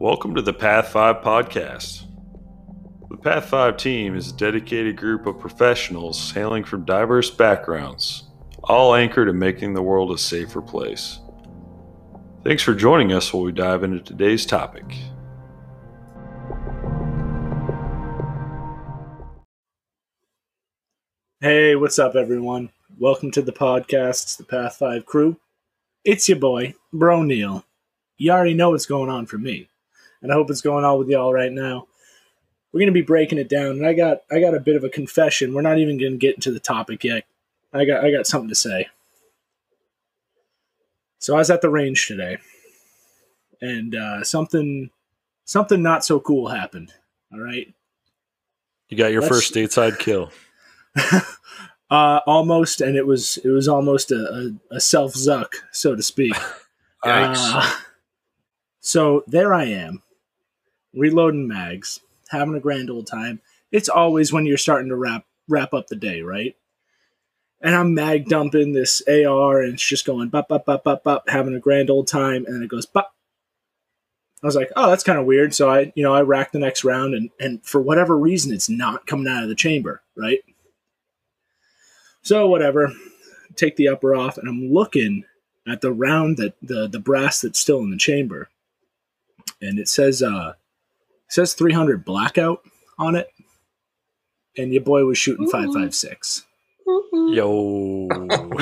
Welcome to the Path 5 podcast. The Path 5 team is a dedicated group of professionals hailing from diverse backgrounds, all anchored in making the world a safer place. Thanks for joining us while we dive into today's topic. Hey, what's up, everyone? Welcome to the podcast, the Path 5 crew. It's your boy, Bro Neil. You already know what's going on for me, and I hope it's going on with y'all right now. We're gonna be breaking it down, and I got I got a bit of a confession. We're not even gonna get into the topic yet. I got I got something to say. So I was at the range today, and uh, something something not so cool happened. All right, You got your Let's- first stateside kill. uh, almost, and it was it was almost a, a, a self zuck, so to speak. Uh, so there I am, reloading mags, having a grand old time. It's always when you're starting to wrap wrap up the day, right? And I'm mag dumping this AR, and it's just going bop bop bop bop bop, having a grand old time, and then it goes bop. I was like, oh, that's kind of weird. So I, you know, I rack the next round, and and for whatever reason, it's not coming out of the chamber, right? So whatever, take the upper off, and I'm looking at the round that the the brass that's still in the chamber, and it says uh says 300 blackout on it, and your boy was shooting 556. Mm-hmm. Yo.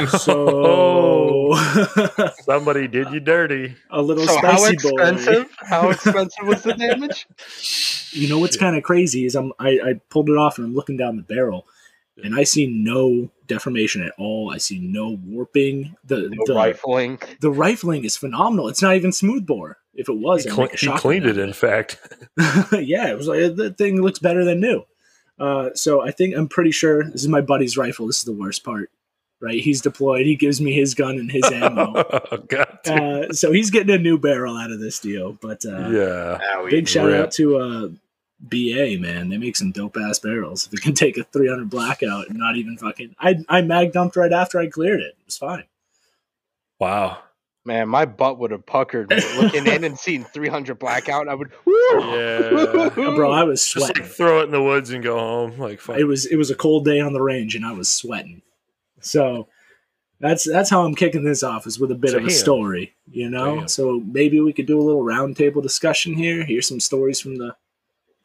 So Somebody did you dirty. a little So how spicy boy. expensive? How expensive was the damage? You know what's kind of crazy is I'm I, I pulled it off and I'm looking down the barrel, and I see no deformation at all. I see no warping. The No the rifling. the rifling is phenomenal. It's not even smooth bore. If it was, He, I'd cle- make a he cleaned it, in fact. yeah, it was like the thing looks better than new. Uh, so I think I'm pretty sure this is my buddy's rifle. This is the worst part, right? He's deployed. He gives me his gun and his ammo. God, dude. uh, so he's getting a new barrel out of this deal. But uh, yeah. big shout out to uh, BA man. They make some dope ass barrels. If it can take a 300 blackout and not even fucking, I I mag dumped right after I cleared it. It was fine. Wow. Man, my butt would have puckered looking in and seeing 300 blackout. I would. Woo! Yeah. Bro, I was Just like throw it in the woods and go home. Like, fuck. it was it was a cold day on the range and I was sweating. So that's that's how I'm kicking this off is with a bit of a story, you know. Damn. So maybe we could do a little roundtable discussion here. Hear some stories from the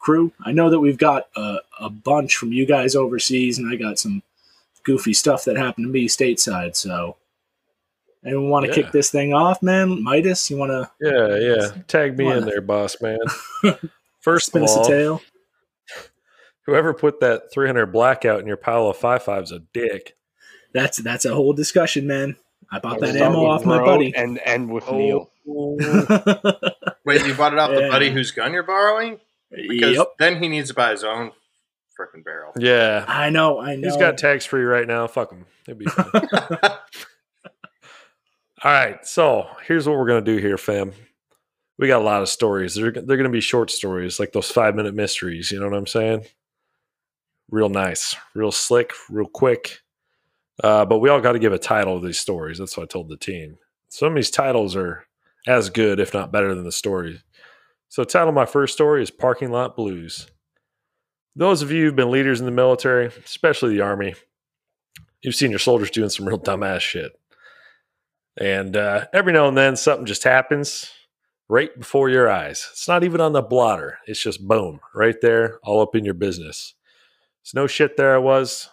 crew. I know that we've got a, a bunch from you guys overseas, and I got some goofy stuff that happened to me stateside. So anyone want to Yeah. kick this thing off, man? Midas, you want to Yeah, yeah. Tag me Why in there, boss man. First spin of us a all, tale? whoever put that 300 blackout in your pile of five fives a dick. That's that's a whole discussion, man. I bought that ammo off my buddy. And and with Oh. Neil. Wait, you bought it off Yeah. the buddy whose gun you're borrowing? Because yep. then he needs to buy his own freaking barrel. yeah. I know, I know. He's got tax free right now. Fuck him. It'd be fine. All right. So here's what we're going to do here, fam. We got a lot of stories. They're, they're going to be short stories, like those five minute mysteries. You know what I'm saying? Real nice, real slick, real quick. Uh, but we all got to give a title to these stories. That's what I told the team. Some of these titles are as good, if not better, than the stories. So, the title of my first story is Parking Lot Blues. Those of you who've been leaders in the military, especially the Army, you've seen your soldiers doing some real dumbass shit. And uh, every now and then, something just happens right before your eyes. It's not even on the blotter, it's just boom, right there, all up in your business. It's no shit there I was.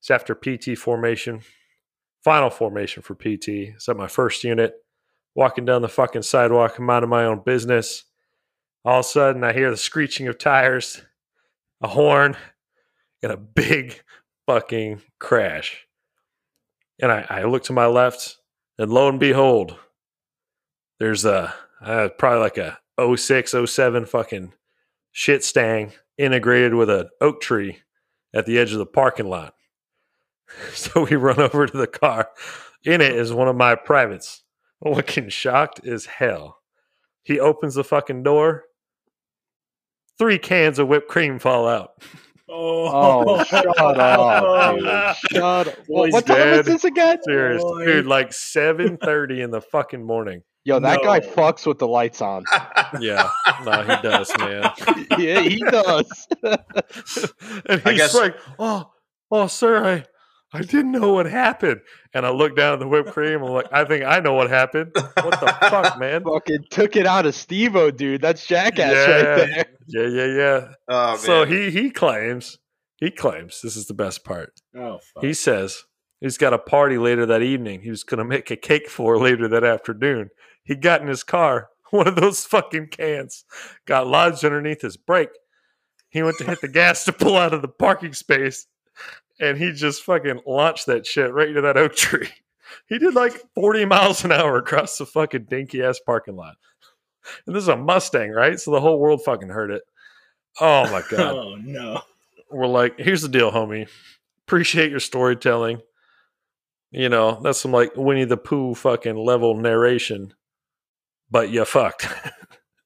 It's after PT formation, final formation for PT. It's at my first unit, walking down the fucking sidewalk, I'm minding my own business. All of a sudden, I hear the screeching of tires, a horn, and a big fucking crash. And I, I look to my left, and lo and behold, there's a uh, probably like a 06, 07 fucking shit stang integrated with an oak tree at the edge of the parking lot. So we run over to the car. In it is one of my privates, looking shocked as hell. He opens the fucking door. Three cans of whipped cream fall out. Oh, oh shut up, dude. Shut up. Boy's what time is this again? Serious, Boy. dude. Like seven thirty in the fucking morning. Yo, that guy fucks with the lights on. Yeah, no, he does, man. yeah, he does. and I he's guess- like, "Oh, oh, sir, I, I didn't know what happened." And I looked down at the whipped cream. I'm like, "I think I know what happened. What the fuck, man?" Fucking took it out of Steve-O, dude. That's jackass right there. Yeah, yeah, yeah. oh, man. so he he claims, he claims this is the best part. Oh fuck. He says he's got a party later that evening. He was going to make a cake for later that afternoon. He got in his car, one of those fucking cans, got lodged underneath his brake. He went to hit the gas to pull out of the parking space, and he just fucking launched that shit right into that oak tree. He did like 40 miles an hour across the fucking dinky ass parking lot. And this is a Mustang, right? So the whole world fucking heard it. Oh my God oh no. we're like, here's the deal, homie. Appreciate your storytelling. You know, that's some like Winnie the Pooh fucking level narration, but you fucked.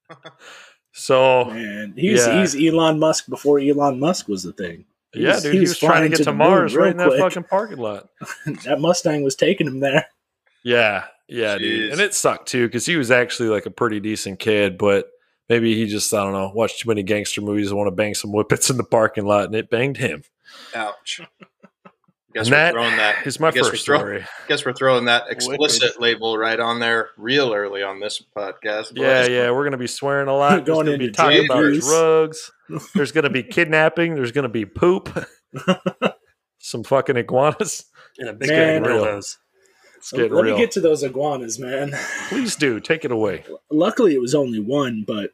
so, Man, he's Yeah. he's Elon Musk before Elon Musk was the thing. He yeah, was- dude, he he was was, trying to get to to, Mars right in that quick. fucking parking lot. that Mustang was taking him there. Yeah, yeah, dude. And it sucked too because he was actually like a pretty decent kid, but maybe he just, I don't know, watched too many gangster movies and want to bang some whippets in the parking lot and it banged him. Ouch. Guess And we're that throwing that. is my I guess first we're throw- story. Guess we're throwing that explicit Wicked. label right on there real early on this podcast. Yeah, boys. yeah, we're gonna be swearing a lot. There's Going gonna be into talking about dangers. Drugs. There's gonna be kidnapping. There's gonna be poop. Some fucking iguanas. In a big Man. bag of Real. dildos. Let real. me get to those iguanas, man. Please do take it away. Luckily, it was only one, but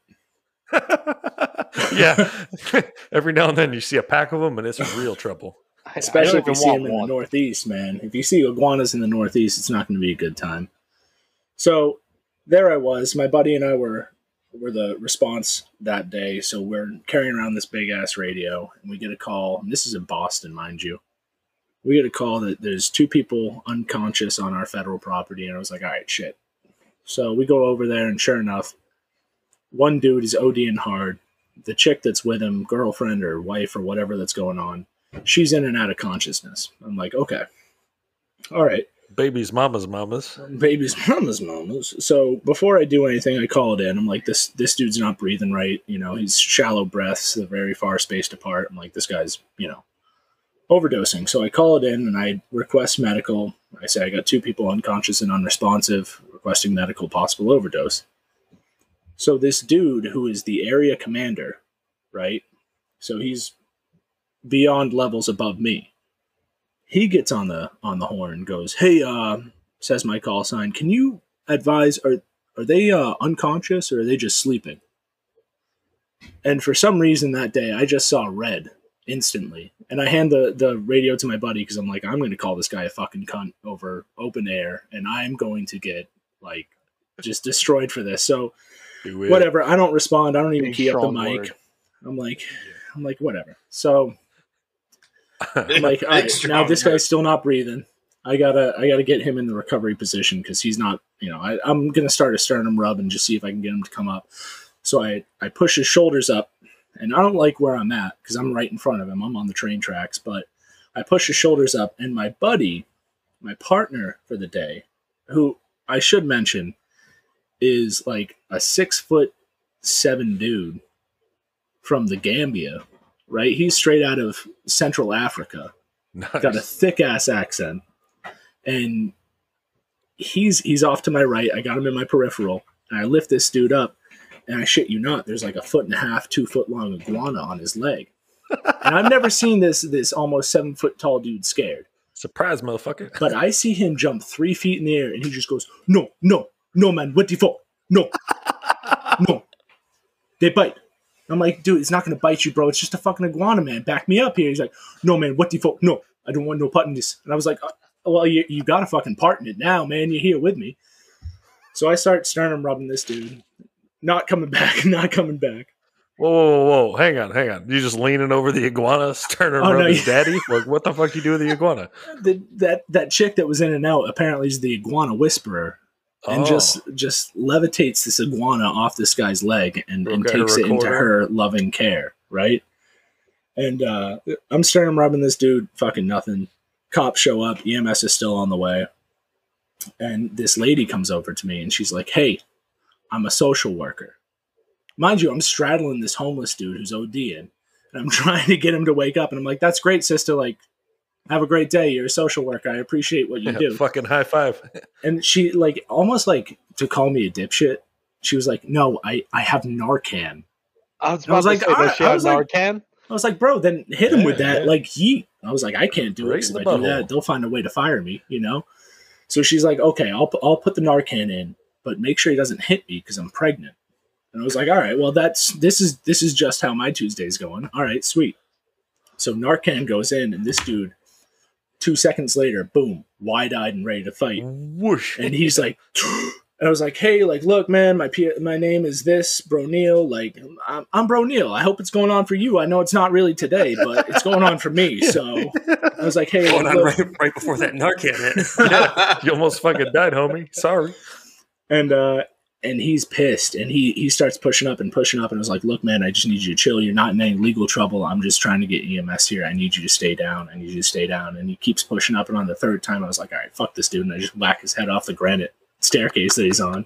yeah. Every now and then you see a pack of them, and it's real trouble. I- I especially if you see them in one. the Northeast, man. If you see iguanas in the Northeast, it's not going to be a good time. So there I was. My buddy and I were were the response that day. So we're carrying around this big ass radio, and we get a call. And this is in Boston, mind you. We get a call that there's two people unconscious on our federal property, and I was like, all right, shit. So we go over there, and sure enough, one dude is ODing hard. The chick that's with him, girlfriend or wife or whatever that's going on, she's in and out of consciousness. I'm like, okay, all right, Babies, mamas, mamas. baby's mama's mamas. So before I do anything, I call it in. I'm like, this this dude's not breathing right. You know, he's shallow breaths, they're very far spaced apart. I'm like, this guy's, you know, overdosing. So I call it in and I request medical. I say I got two people unconscious and unresponsive, requesting medical possible overdose. So this dude who is the area commander, right? So he's beyond levels above me. He gets on the on the horn and goes, "Hey, uh, says my call sign, can you advise are are they uh, unconscious or are they just sleeping?" And for some reason that day, I just saw red instantly, and I hand the the radio to my buddy because I'm like, I'm going to call this guy a fucking cunt over open air, and I'm going to get like just destroyed for this. So whatever. I don't respond. I don't even Big, key up the mic. word. I'm like, I'm like, whatever. So I'm like, all right, now this guy's still not breathing. I gotta, I gotta get him in the recovery position because he's not. You know, I, I'm gonna start a sternum rub and just see if I can get him to come up. So I, I push his shoulders up, and I don't like where I'm at because I'm right in front of him. I'm on the train tracks, but I push his shoulders up, and my buddy, my partner for the day, who I should mention, is like a six foot seven dude from the Gambia, right? He's straight out of Central Africa, Nice. got a thick ass accent, and he's he's off to my right. I got him in my peripheral, and I lift this dude up, and I shit you not, there's like a foot and a half, two foot long iguana on his leg, and I've never seen this this almost seven foot tall dude scared. Surprise, motherfucker. But I see him jump three feet in the air, and he just goes, "No, no, no, man, what the fuck? No, no, they bite." I'm like, dude, it's not gonna bite you, bro. It's just a fucking iguana, man. Back me up here. He's like, no, man, what the fuck? No, I don't want no part in this. And I was like, uh, well, you you got a fucking part in it now, man. You're here with me. So I start sternum rubbing this dude. Not coming back. Not coming back. Whoa, whoa, whoa. Hang on, hang on. You just leaning over the iguana, starting to Oh, no, his yeah. daddy? Like, what the fuck you do with the iguana? The, that that chick that was in and out apparently is the iguana whisperer. And Oh. just just levitates this iguana off this guy's leg and, and Okay, takes it into her loving care, right? And uh, I'm sternum rubbing this dude, fucking nothing. Cops show up, EMS is still on the way. and this lady comes over to me and she's like, "Hey, I'm a social worker." Mind you, I'm straddling this homeless dude who's ODing, and I'm trying to get him to wake up. And I'm like, "That's great, sister. Like, have a great day. You're a social worker. I appreciate what you Yeah, do." fucking high five. And she like almost like to call me a dipshit. She was like, "No, I I have Narcan." I was I was about like, say, I- does she ah, I have was like- Narcan? I was like, "Bro, then hit him with that." yeah. Like he, I was like, "I can't do it. Right 'cause in If I do that, they'll find a way to fire me." You know. So she's like, "Okay, I'll pu- I'll put the Narcan in, but make sure he doesn't hit me because I'm pregnant." And I was like, "All right, well that's this is this is just how my Tuesday's going. All right, sweet." So Narcan goes in, and this dude, two seconds later, boom, wide eyed and ready to fight. Whoosh. and he's like and I was like, "Hey, like, look, man, my P- my name is this, Bro Neil. Like, I'm, I'm Bro Neil. I hope it's going on for you. I know it's not really today, but it's going on for me." So I was like, "Hey, Going like, on right, right before that Narcan hit. you almost fucking died, homie. Sorry. and uh, and he's pissed, and he he starts pushing up and pushing up, and I was like, "Look, man, I just need you to chill. You're not in any legal trouble. I'm just trying to get EMS here. I need you to stay down. I need you to stay down." And he keeps pushing up, and on the third time, I was like, "All right, fuck this dude," and I just whack his head off the granite staircase that he's on,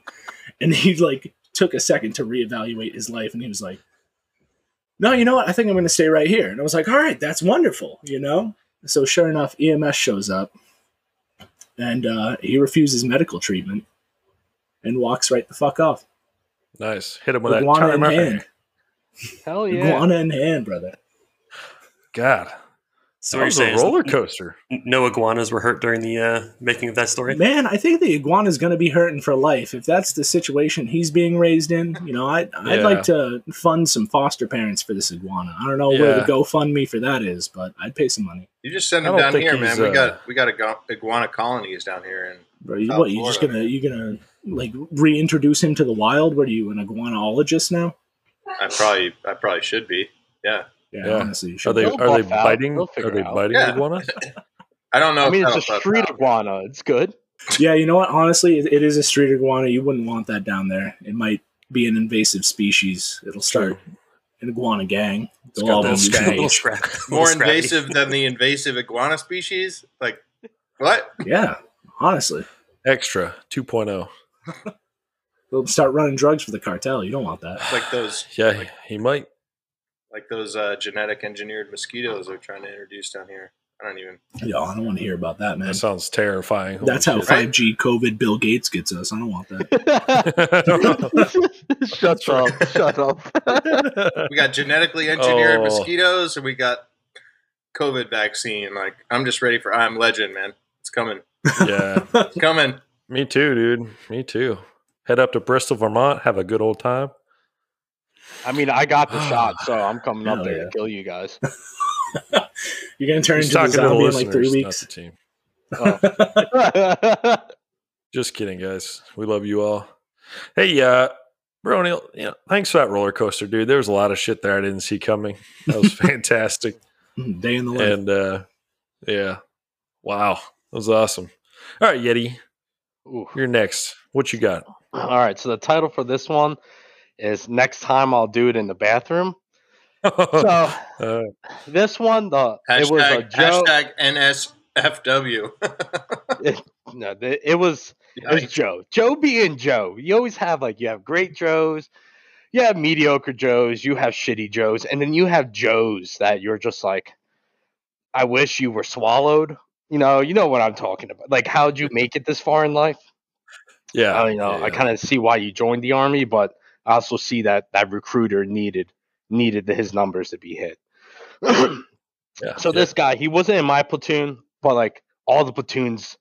and he like took a second to reevaluate his life, and he was like, "No, you know what? I think I'm going to stay right here." And I was like, "All right, that's wonderful," you know. So sure enough, EMS shows up, and uh, he refuses medical treatment and walks right the fuck off. Nice. Hit him with that Iguana in hand. Hell yeah. Iguana in hand, brother. God. So that what was you're a saying is roller coaster. no iguanas were hurt during the uh, making of that story? Man, I think the iguana is going to be hurting for life. If that's the situation he's being raised in, you know, I, I'd Yeah. like to fund some foster parents for this iguana. I don't know where Yeah. the GoFundMe for that is, but I'd pay some money. You just send I him down here, he's, man. We uh, got we got iguana, iguana colonies down here, and Bro, you, what, you just gonna you gonna like reintroduce him to the wild? What are you, an iguanologist now? I probably I probably should be. Yeah, Yeah, Yeah. honestly, Are should. they They'll are they out. biting? Are they out. biting Yeah. iguanas? I don't know. I mean, it's a street bust out. iguana. It's good. Yeah, you know what? Honestly, it, it is a street iguana. You wouldn't want that down there. It might be an invasive species. It'll start an iguana gang. They'll all that lose scratch. their little age. scrap. More little invasive than the invasive iguana species. Like what? Yeah, honestly, Extra oh. 2.0. they'll start running drugs for the cartel. You don't want that. Like those Yeah, like, he might. Like those uh, genetic engineered mosquitoes they're trying to introduce down here. I don't even. Yo, I don't want to hear about that, man. That sounds terrifying. Holy That's how 5G COVID Bill Gates gets us. I don't want that. shut up. Shut up. We got genetically engineered Oh. mosquitoes, and we got COVID vaccine. Like I'm just ready for I'm Legend, man. It's coming. yeah, It's coming. me too, dude. Me too. Head up to Bristol, Vermont. Have a good old time. I mean, I got the shot, so I'm coming up there yeah. to kill you guys. You're gonna turn He's into a talking to zombie in like three listeners, not weeks. the team. Oh. Just kidding, guys. We love you all. Hey, uh, bro, Neil, you know, thanks for that roller coaster, dude. There was a lot of shit there I didn't see coming. That was fantastic. Mm, Day in the life. and uh, yeah, wow, that was awesome. All right, Yeti, Ooh. you're next. What you got? All right, so the title for this one is "Next Time I'll Do It in the Bathroom." So Uh, this one, the it was a Hashtag, joke. hashtag NSFW. No, it was it was Joe. Joe being Joe. You always have like you have great Joes, you have mediocre Joes, you have shitty Joes, and then you have Joes that you're just like, I wish you were swallowed. You know, you know what I'm talking about. Like, how'd you make it this far in life? yeah, I you know, yeah, I kind of see why you joined the army, but I also see that that recruiter needed needed his numbers to be hit. yeah, So yeah. this guy, he wasn't in my platoon, but like all the platoons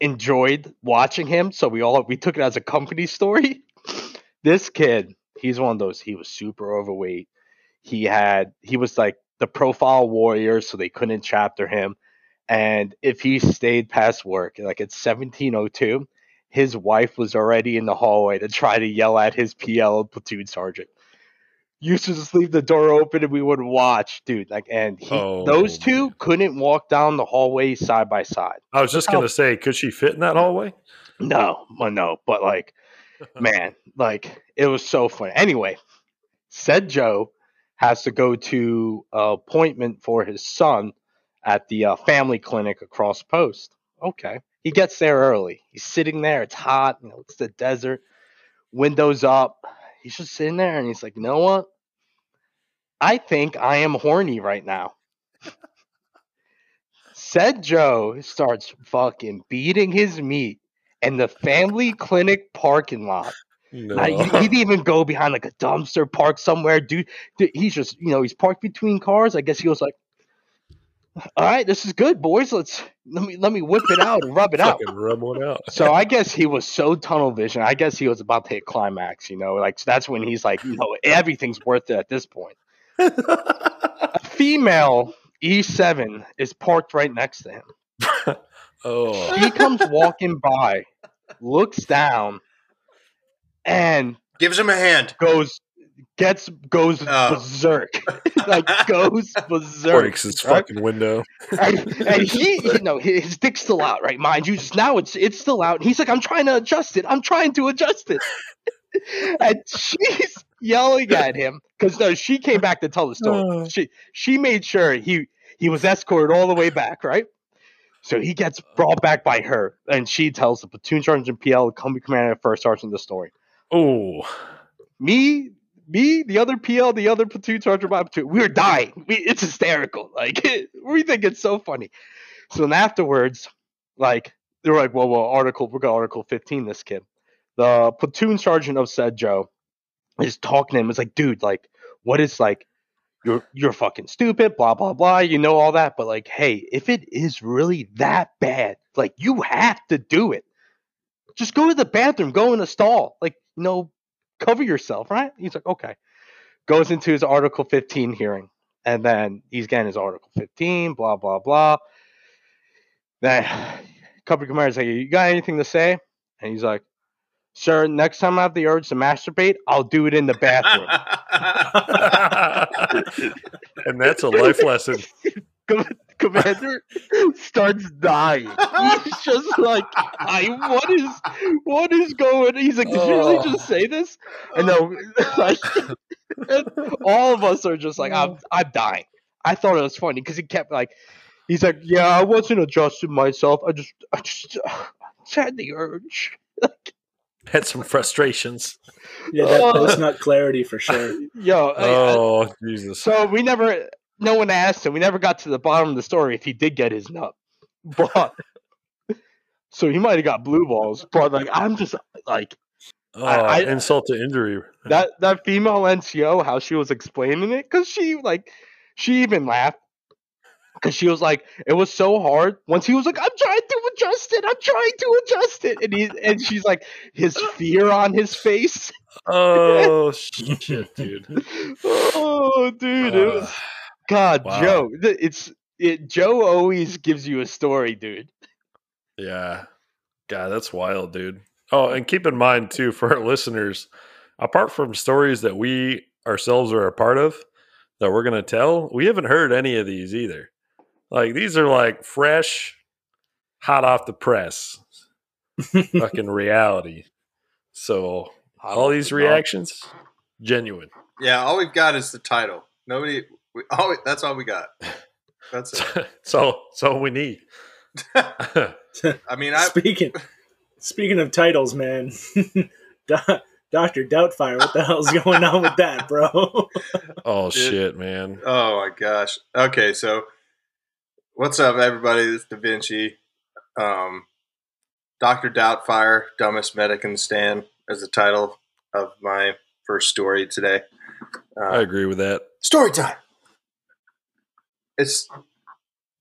enjoyed watching him. So we all we took it as a company story. this kid, he's one of those. He was super overweight. He had he was like the profile warrior, so they couldn't chapter him. And if he stayed past work, like it's seventeen oh two, his wife was already in the hallway to try to yell at his PL platoon sergeant. Used to just leave the door open and we would watch, dude. Like, and he, Oh, those two man. couldn't walk down the hallway side by side. I was just how- gonna say, could she fit in that hallway? No, well, no, but like, man, like it was so funny. Anyway, said Joe has to go to a appointment for his son at the uh, family clinic across post. Okay, He gets there early. He's sitting there. It's hot. You know, it's the desert. Windows up. He's just sitting there, and he's like, "You know what? I think I am horny right now." Said Joe starts fucking beating his meat in the family clinic parking lot. No. Like, he'd even go behind like a dumpster park somewhere. Dude, dude, he's just, you know, he's parked between cars. I guess he was like, all right, this is good, boys. Let's let me let me whip it out and rub it out. Rub one out. So I guess he was so tunnel vision. I guess he was about to hit climax, you know, like so that's when he's like, you know, everything's worth it at this point. A female E7 is parked right next to him. oh, He comes walking by, looks down, and Gives him a hand. goes gets goes Oh. berserk. like goes berserk. breaks his right? fucking window. and, and he, you know, his his dick's still out, right? Mind you, just now it's it's still out. And he's like, I'm trying to adjust it. I'm trying to adjust it. and she's yelling at him because no, she came back to tell the story. She she made sure he he was escorted all the way back, right? So he gets brought back by her, and she tells the platoon sergeant PL, company commander, first sergeant, the story. Oh, Me, me, the other PL, the other platoon sergeant, my platoon, we were dying. We, it's hysterical. Like we think it's so funny. So then afterwards, like they were like, "Well, well, article, we got Article 15." This kid, the platoon sergeant of said Joe, is talking to him. It's like, dude, like, what is like, you're you're fucking stupid, blah blah blah. You know all that, but like, hey, if it is really that bad, like, you have to do it. Just go to the bathroom, go in a stall, like, you know, cover yourself, right? He's like, okay. Goes into his Article 15 hearing, and then he's getting his Article 15, blah blah blah. Then company commander's like, you got anything to say? And he's like, sir, next time I have the urge to masturbate, I'll do it in the bathroom. and that's a life lesson. Com- Commander starts dying. He's just like, I what is what is going? He's like, did you really Oh. just say this? And then oh like, and all of us are just like, I'm I'm dying. I thought it was funny because he kept like, he's like, yeah, I wasn't adjusting myself. I just I just, I just had the urge. Had some frustrations. Yeah, that Oh. post nut clarity for sure. Yo, I- I- Oh, Jesus. So we never, no one asked him. We never got to the bottom of the story if he did get his nut. But so he might have got blue balls. But like, I'm just like Oh, I- insult to injury. that that female NCO how she was explaining it because she like she even laughed because she was like it was so hard once he was like I'm trying to adjust it. I'm trying to adjust it, and he and she's like his fear on his face. Oh, shit, dude. oh, dude, it was Uh, God, wow. Joe. It's it. Joe always gives you a story, dude. Yeah. God, that's wild, dude. Oh, and keep in mind too for our listeners, apart from stories that we ourselves are a part of that we're gonna tell, we haven't heard any of these either. Like these are like fresh, hot off the press, fucking reality. So all these reactions, genuine. yeah, all we've got is the title. Nobody. We, all, that's all we got. That's it. so so we need. I mean, I speaking speaking of titles, man, Doctor Doubtfire, what the hell's going on with that, bro? oh Dude. shit, man. Oh my gosh. Okay, so what's up, everybody? This is Da Vinci. Um, Doctor Doubtfire, dumbest medic in the stand, is the title of my first story today. I Uh, agree with that. story time. It's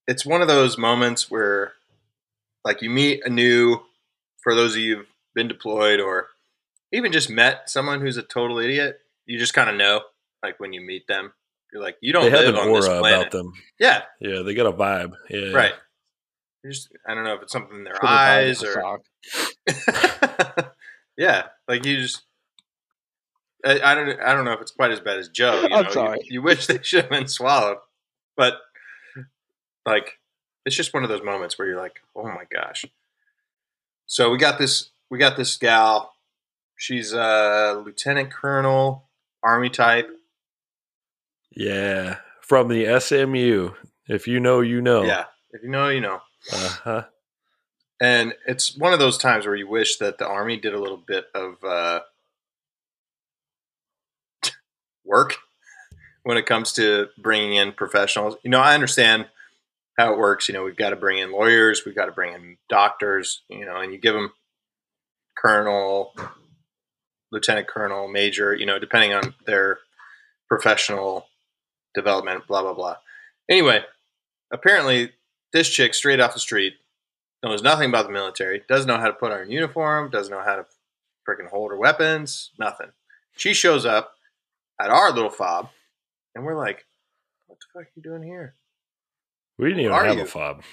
it's one of those moments where, like, you meet a new. For those of you who've been deployed or even just met someone who's a total idiot, you just kind of know, like when you meet them, you're like, you don't They have live an on this aura planet. about them. Yeah, Yeah, they got a vibe. Yeah. right. Just, I don't know if it's something in their Put it by eyes or yeah, like you just. I, I don't. I don't know if it's quite as bad as Joe. You I'm know? sorry. You, you wish they should have been swallowed, but like, it's just one of those moments where you're like, "Oh my gosh!" So we got this. We got this gal. She's a lieutenant colonel, army type. Yeah. From the SMU. If you know, you know. Yeah, if you know, you know. Uh-huh. and it's one of those times where you wish that the army did a little bit of uh, work when it comes to bringing in professionals. You know, I understand how it works. You know, we've got to bring in lawyers, we've got to bring in doctors. You know, and you give them colonel, lieutenant colonel, major. You know, depending on their professional development. Blah blah blah. Anyway, apparently this chick straight off the street knows nothing about the military, doesn't know how to put on a uniform, doesn't know how to freaking hold her weapons, nothing. She shows up at our little fob, and we're like, "What the fuck are you doing here?" We didn't even Are have you? a fob,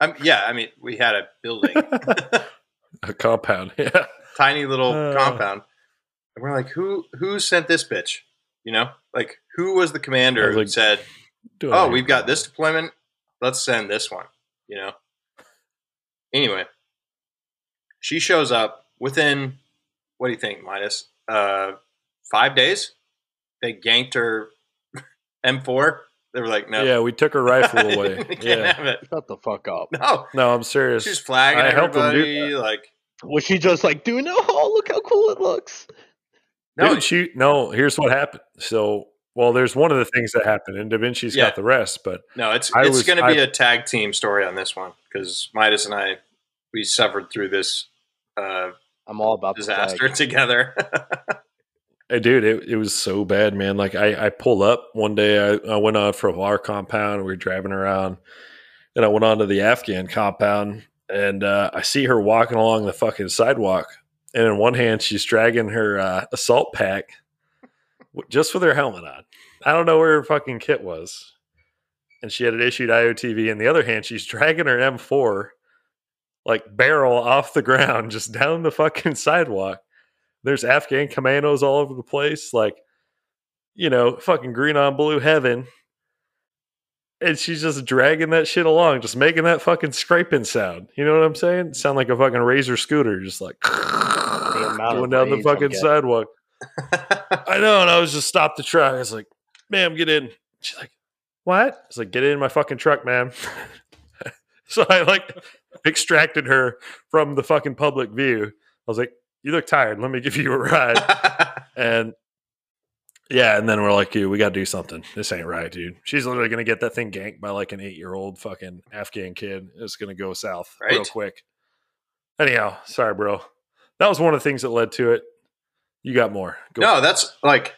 Um, yeah, I mean, we had a building, a compound. Yeah, tiny little Uh. compound, and we're like, "Who who sent this bitch?" You know, like who was the commander was who said, "Oh, we've got this deployment. Let's send this one." You know. Anyway, she shows up within what do you think, Midas? Uh, five days. They ganked her M4. They were like, "No, Yeah, we took her rifle away. yeah. Shut the fuck up. No, no, I'm serious. she's flagging I helped them do everybody. Like, Was she just like doing? Oh, look how cool it looks. no, Dude, she no. Here's what happened. So, well, there's one of the things that happened, and Da Vinci's Yeah. got the rest. But No, it's I it's was- going to be I- a tag team story on this one because Midas and I we suffered through this uh, I'm all about disaster flag. together. Dude, it, it was so bad, man. Like I, I pulled up one day. I, I went on from our compound. We were driving around, and I went on to the Afghan compound, and uh, I see her walking along the fucking sidewalk. And in one hand, she's dragging her uh, assault pack, just with her helmet on. I don't know where her fucking kit was, and she had an issued IOTV. In the other hand, she's dragging her M4, like barrel off the ground, just down the fucking sidewalk there's Afghan commandos all over the place, like you know, fucking green on blue heaven. And she's just dragging that shit along, just making that fucking scraping sound. You know what I'm saying? Sound like a fucking razor scooter, just like going down the fucking sidewalk. I know, and I was just stopped the truck. I was like, "Ma'am, get in." She's like, "What?" I was like, "Get in my fucking truck, ma'am." so I like extracted her from the fucking public view. I was like, "You look tired. Let me give you a ride." and yeah, and then we're like, "Dude, we got to do something. This ain't right, dude." She's literally gonna get that thing ganked by like an eight-year-old fucking Afghan kid. It's gonna go south real quick. Anyhow, sorry, bro. That was one of the things that led to it. You got more. Go no, that's like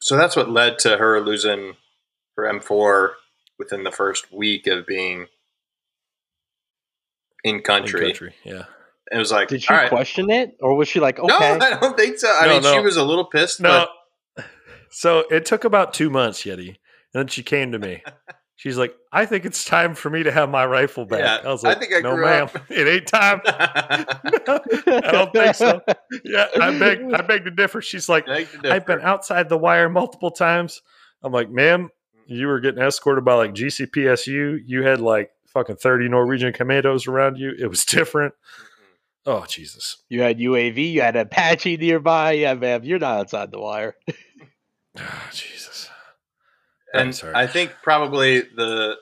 so. That's what led to her losing her M4 within the first week of being in in country. country. Yeah. It was like, Did she all right. question it, or was she like, No. I don't think so. I No, mean, she was a little pissed. No. So it took about two months, Yeti. And then she came to me. She's like, I think it's time for me to have my rifle back. Yeah, I was like, I like, think I no, ma'am. up." It ain't time. But I don't think so. Yeah, I beg, I beg to differ. She's like, Beg to I've been outside the wire multiple times. I'm like, ma'am, you were getting escorted by like GCPSU. You had like fucking 30 Norwegian commandos around you. It was different. Oh, Jesus. You had UAV, you had Apache nearby. Yeah, man, you're not outside the wire. Oh, Jesus. I'm and sorry. I think probably the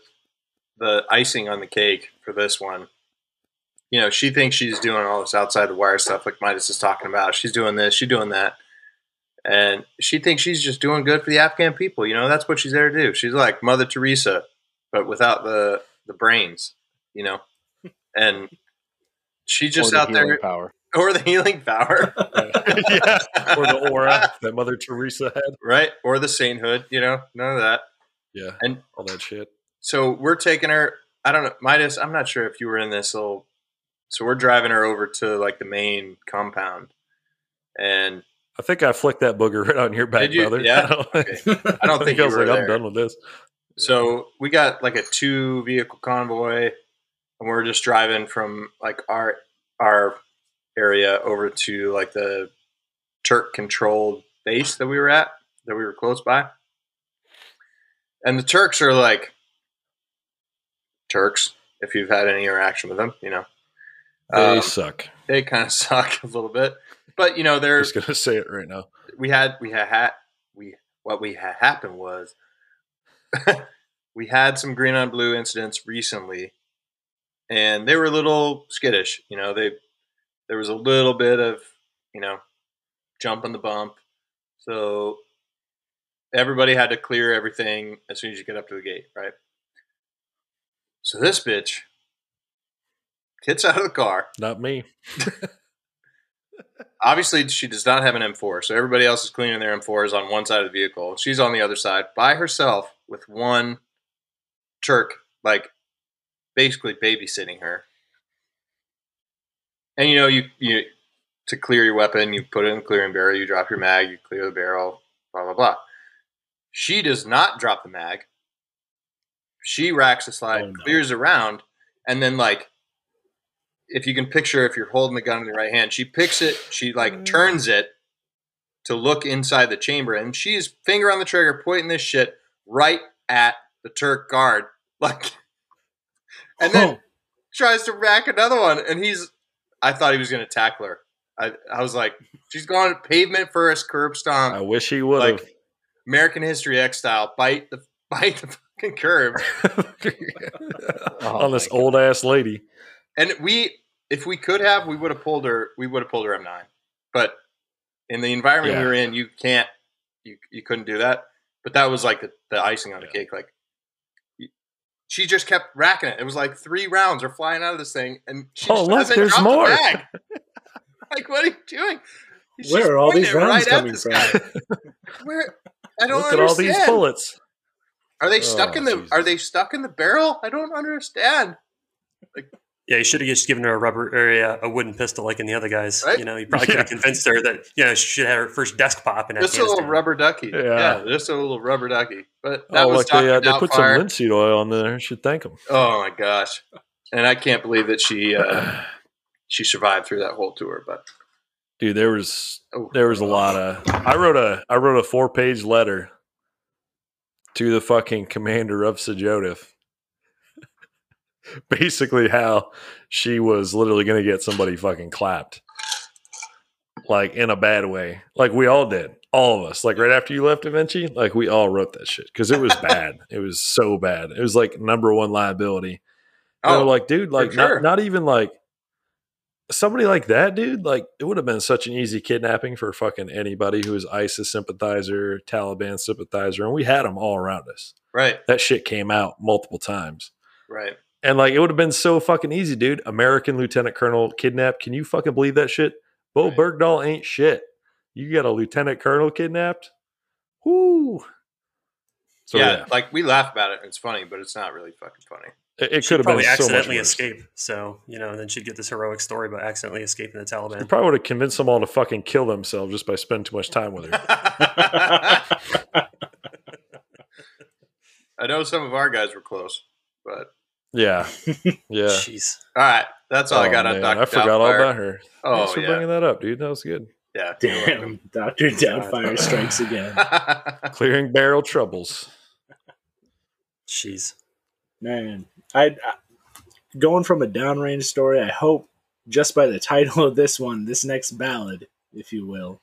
the icing on the cake for this one, you know, she thinks she's doing all this outside the wire stuff like Midas is talking about. She's doing this, she's doing that. And she thinks she's just doing good for the Afghan people. You know, that's what she's there to do. She's like Mother Teresa, but without the the brains, you know. And she's Or just the out healing there Power. or the healing power. yeah. Or the aura that Mother Teresa had. right? Or the sainthood, you know, none of that. Yeah. And all that shit. so we're taking her. I don't know, Midas. I'm not sure if you were in this little. So we're driving her over to like the main compound, and I think I flicked that booger right on your back, Did you? brother. Yeah? I don't, Okay. I don't think I was like, there. I'm done with this. so we got like a two vehicle convoy, and we're just driving from like our our area over to like the Turk controlled base that we were at, that we were close by. And the Turks are like Turks. If you've had any interaction with them, you know They Um, suck. they kind of suck a little bit. But you know, they're just gonna say it right now. we had we had, had we what we had happened was we had some green on blue incidents recently and they were a little skittish. You know, they there was a little bit of you know jump on the bump, so everybody had to clear everything as soon as you get up to the gate, right? So this bitch gets out of the car. Not me. Obviously, she does not have an M4, so everybody else is cleaning their M4s on one side of the vehicle. She's on the other side by herself with one Turk, like basically babysitting her. And you know, you you to clear your weapon, you put it in the clearing barrel, you drop your mag, you clear the barrel, blah blah blah. She does not drop the mag. She racks the slide, Oh, no. clears around, and then like if you can picture if you're holding the gun in the right hand, she picks it, she like mm. turns it to look inside the chamber, and she's finger on the trigger, pointing this shit right at the Turk guard. Like and then Oh, tries to rack another one, and he's. I thought he was going to tackle her. I, I was like, she's gone pavement first, curb stomp, I wish he would have. like American History X style, bite the bite the fucking curb. Oh on this my God. old ass lady. And we, if we could have, we would have pulled her. We would have pulled her M nine, but in the environment Yeah. we were in, you can't, you you couldn't do that. But that was like the, the icing on the Yeah. cake. Like y- she just kept racking it. It was like three rounds are flying out of this thing, and she Oh, just look, doesn't there's drop the more. bag. like, what are you doing? She's Where are all these it rounds at coming from? Where? I don't Look at all these bullets. Are they oh, stuck Oh, in the? Jesus. Are they stuck in the barrel? I don't understand. Yeah, you should have just given her a rubber or a, a wooden pistol like in the other guys. Right? You know, you probably could have Yeah. convinced her that you know she should have her first desk pop in Just a little rubber ducky. Yeah. Yeah. just a little rubber ducky. But that oh, was like they, uh, they put some linseed oil on there. Should thank them. Oh my gosh! And I can't believe that she uh, she survived through that whole tour. But Dude, there was oh, there was a lot of. I wrote a I wrote a four page letter to the fucking commander of CJSOTF. Basically, how she was literally going to get somebody fucking clapped, like in a bad way, like we all did, all of us. Like right after you left, Da Vinci, like we all wrote that shit because it was bad. it was so bad. It was like number one liability. They were oh, like, dude, like sure. not, not even like somebody like that, dude. Like it would have been such an easy kidnapping for fucking anybody who was ISIS sympathizer, Taliban sympathizer, and we had them all around us. right, That shit came out multiple times, right. And like it would have been so fucking easy, dude. American lieutenant colonel kidnapped. Can you fucking believe that shit? Bowe Right. Bergdahl ain't shit. You got a lieutenant colonel kidnapped. Whoo. So yeah, yeah, like we laugh about it. It's funny, but it's not really fucking funny. it, it could have been probably so much accidentally worse. escape. So you know, and then she'd get this heroic story about accidentally escaping the You Taliban. probably would have convinced them all to fucking kill themselves just by spending too much time with her. I know some of our guys were close, but Yeah, yeah. Jeez. all right, that's all I Oh, got on Doctor. I forgot all about her. Oh Thanks for yeah, bringing that up, dude. That was good. yeah. damn, Doctor Doubtfire strikes again. Clearing barrel troubles. Jeez. Man, I, I going from a downrange story. I hope just by the title of this one, this next ballad, if you will,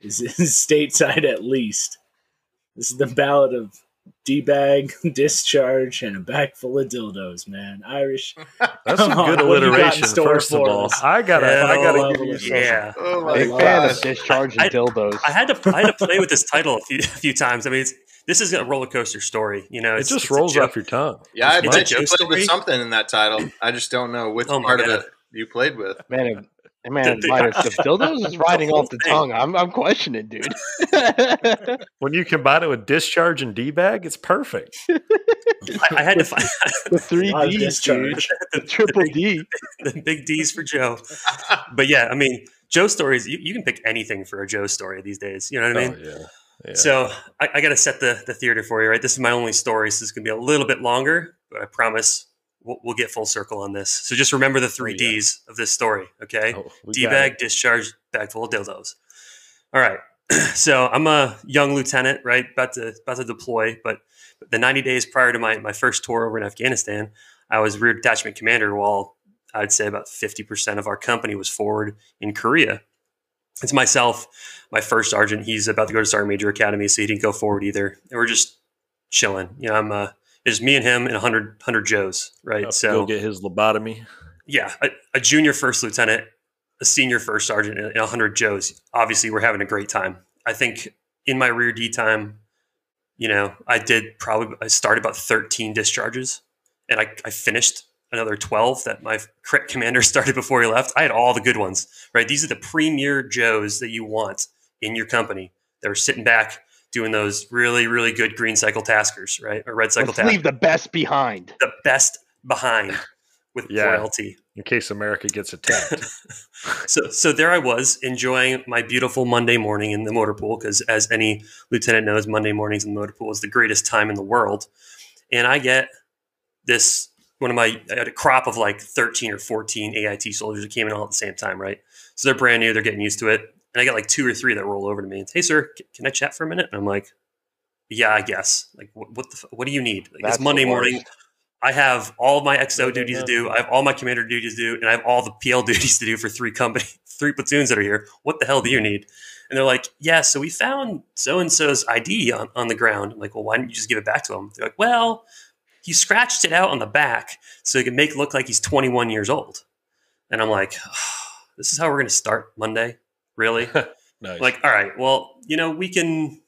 is, is stateside at least. This is the ballad of D-bag, discharge, and a bag full of dildos. Man, Irish. That's some good on, what got alliteration. First of all, us? I gotta, Hell I gotta give you yeah. some. Oh my Big love fan of discharge and I- dildos. I had to I had to play with this title a few, a few times. I mean, it's, this is a roller coaster story. You know, It just it's rolls off your tongue. Yeah, I It's a bet you played story. with something in that title. I just don't know which Oh my part of it you played with. man, man, Midas, if dildos is riding off the tongue, I'm I'm questioning, dude. When you combine it with discharge and D bag, it's perfect. I, I had to find the three D's, dude. discharge. The triple D. the big D's for Joe. But yeah, I mean, Joe stories. You, you can pick anything for a Joe story these days. You know what I mean? oh, yeah. yeah. So I, I got to set the, the theater for you, right? This is my only story, so it's going to be a little bit longer, but I promise we'll, we'll get full circle on this. So just remember the three Oh, yeah. D's of this story, okay? Oh, D bag, discharge, bag full of dildos. All right. so I'm a young lieutenant, right? About to about to deploy, but the 90 days prior to my, my first tour over in Afghanistan, I was rear detachment commander while I'd say about 50% of our company was forward in Korea. It's myself, my first sergeant. He's about to go to Sergeant Major Academy, so he didn't go forward either. And we're just chilling. You know, I'm uh, It's me and him and 100, 100 Joes, right? Up to so go get his lobotomy. yeah, a, a junior first lieutenant, a senior first sergeant, and 100 Joes. Obviously, we're having a great time. I think in my rear D time, you know, I did probably, I started about 13 discharges and I, I finished another 12 that my crit commander started before he left. I had all the good ones, right? These are the premier Joes that you want in your company. They're sitting back doing those really, really good green cycle taskers, right? Or red cycle Let's taskers. leave the best behind. the best behind with Yeah. royalty. in case America gets attacked. So, so there I was enjoying my beautiful Monday morning in the motor pool because, as any lieutenant knows, Monday mornings in the motor pool is the greatest time in the world. And I get this one of my I had a crop of like thirteen or fourteen AIT soldiers that came in all at the same time, right? So they're brand new, they're getting used to it, and I got like two or three that roll over to me and say, "Hey, sir, can I chat for a minute?" And I'm like, "Yeah, I guess." Like, what what, the, f- what do you need? Like, That's it's Monday morning. I have all of my XO No, no, duties to do. I have all my commander duties to do, and I have all the PL duties to do for three company, three platoons that are here. What the hell do you need? And they're like, "Yeah, so we found so and so's ID on, on the ground." I'm like, "Well, why didn't you just give it back to him?" They're like, "Well, he scratched it out on the back so he can make it look like he's 21 years old." And I'm like, "This is how we're going to start Monday, really?" nice. like all right well you know we can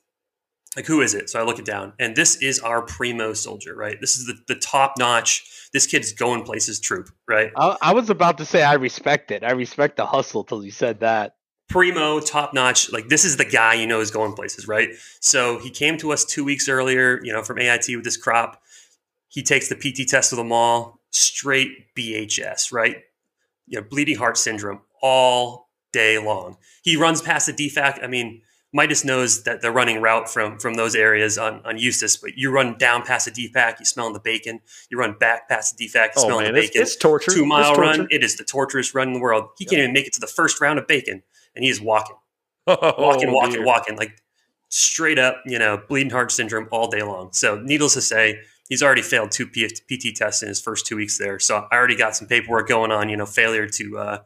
like who is it so i look it down and this is our primo soldier right this is the, the top notch this kid's going places troop right I, I was about to say I respect it. I respect the hustle till you said that. primo top notch like this is the guy you know is going places right so he came to us two weeks earlier you know from ait with this crop he takes the pt test with them all straight bhs right you know bleeding heart syndrome all day long he runs past the DFAC i mean midas knows that they're running route from from those areas on on Eustis, but you run down past the DFAC you smell the bacon you run back past the DFAC you oh smelling man, the it's, bacon it's torture. two mile It's run it is the torturous run in the world he can't even make it to the first round of bacon and he is walking Oh, walking, walking, dear. walking, like straight up, you know, bleeding heart syndrome all day long. So, needless to say, he's already failed two PT tests in his first two weeks there. So, I already got some paperwork going on, you know, failure to uh,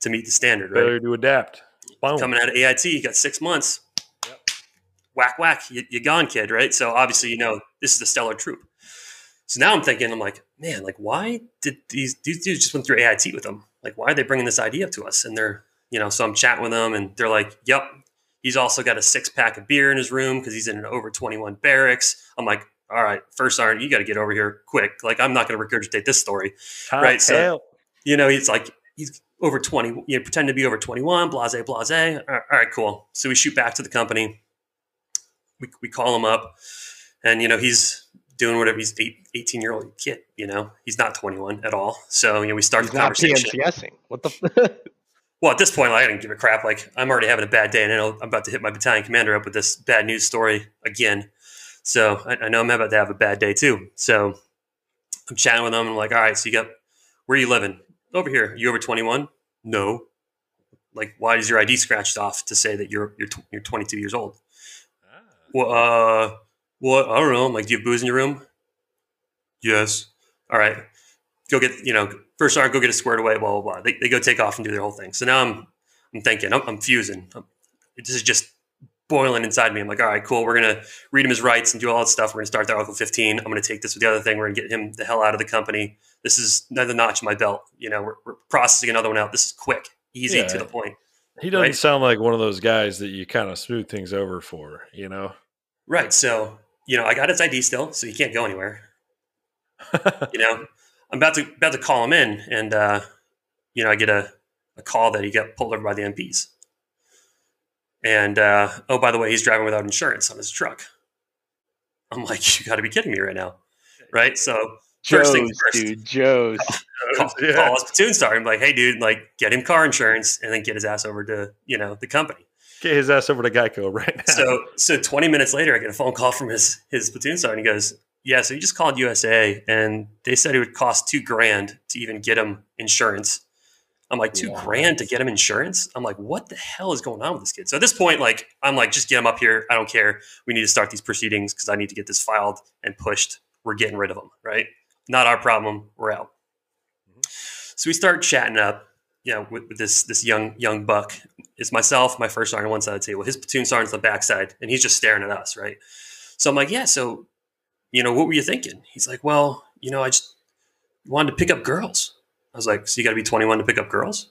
to meet the standard, right? Failure to adapt. Boom. Coming out of AIT, you got six months. Whack, whack, you, you gone, kid, right? So, obviously, you know, this is a stellar troop. So now I'm thinking, I'm like, man, like, why did these these dudes just went through AIT with them? Like, why are they bringing this idea up to us? And they're, you know, so I'm chatting with them, and they're like, yep, he's also got a six pack of beer in his room because he's in an over 21 barracks. I'm like, all right, first sergeant, you got to get over here quick. Like, I'm not going to regurgitate this story. Hot right, so- You know, he's like, he's over 20, you know, pretend to be over 21, blase, blase. All right, all right, cool. So we shoot back to the company. We, we call him up, and, you know, he's doing whatever. He's eight, 18 year old kid, you know, he's not 21 at all. So, you know, we start He's the conversation. PNCSing. What the? F- Well, at this point, I didn't give a crap. Like, I'm already having a bad day, and I know I'm about to hit my battalion commander up with this bad news story again. So I, I know I'm about to have a bad day too. So I'm chatting with them. I'm like, all right, so you got, where are you living? Over here. You over 21? No. Like, why is your ID scratched off to say that you're you're, you're 22 years old? Well, uh, well, I don't know. I'm like, do you have booze in your room? Yes. All right. Go get, you know, first sergeant, go get it squared away, blah, blah, blah. They, they go take off and do their whole thing. So now I'm, I'm thinking, I'm, I'm fusing. I'm, this is just boiling inside me. I'm like, all right, cool. We're going to read him his rights and do all that stuff. We're going to start the Article 15. I'm going to take this with the other thing. We're going to get him the hell out of the company. This is another notch in my belt. You know, we're, we're processing another one out. This is quick, easy Yeah. to the point. He doesn't right? sound like one of those guys that you kind of smooth things over for, you know? Right. So, you know, I got his ID still, so he can't go anywhere. you know, I'm about to about to call him in, and uh, you know, I get a, a call that he got pulled over by the MPs. And uh, oh, by the way, he's driving without insurance on his truck. I'm like, you got to be kidding me right now, right? So First Joe's, things first. dude. Joe's. call, Yeah. call his platoon sergeant, be like, hey, dude, like, get him car insurance, and then get his ass over to you know the company. Get his ass over to Geico right now. So so 20 minutes later, I get a phone call from his his platoon sergeant. He goes, "Yeah, so he just called USAA, and they said it would cost two grand to even get him insurance." I'm like, two What? grand to get him insurance? I'm like, what the hell is going on with this kid? So at this point, like, I'm like, just get him up here. I don't care. We need to start these proceedings because I need to get this filed and pushed. We're getting rid of him, right? Not our problem. We're out. Mm-hmm. So we start chatting up, you know, with, with this this young young buck. It's myself, my first sergeant on one side of the table, his platoon sergeant's on the backside, and he's just staring at us, right? So I'm like, yeah, so you know, what were you thinking? He's like, well, you know, I just wanted to pick up girls. I was like, so you got to be 21 to pick up girls?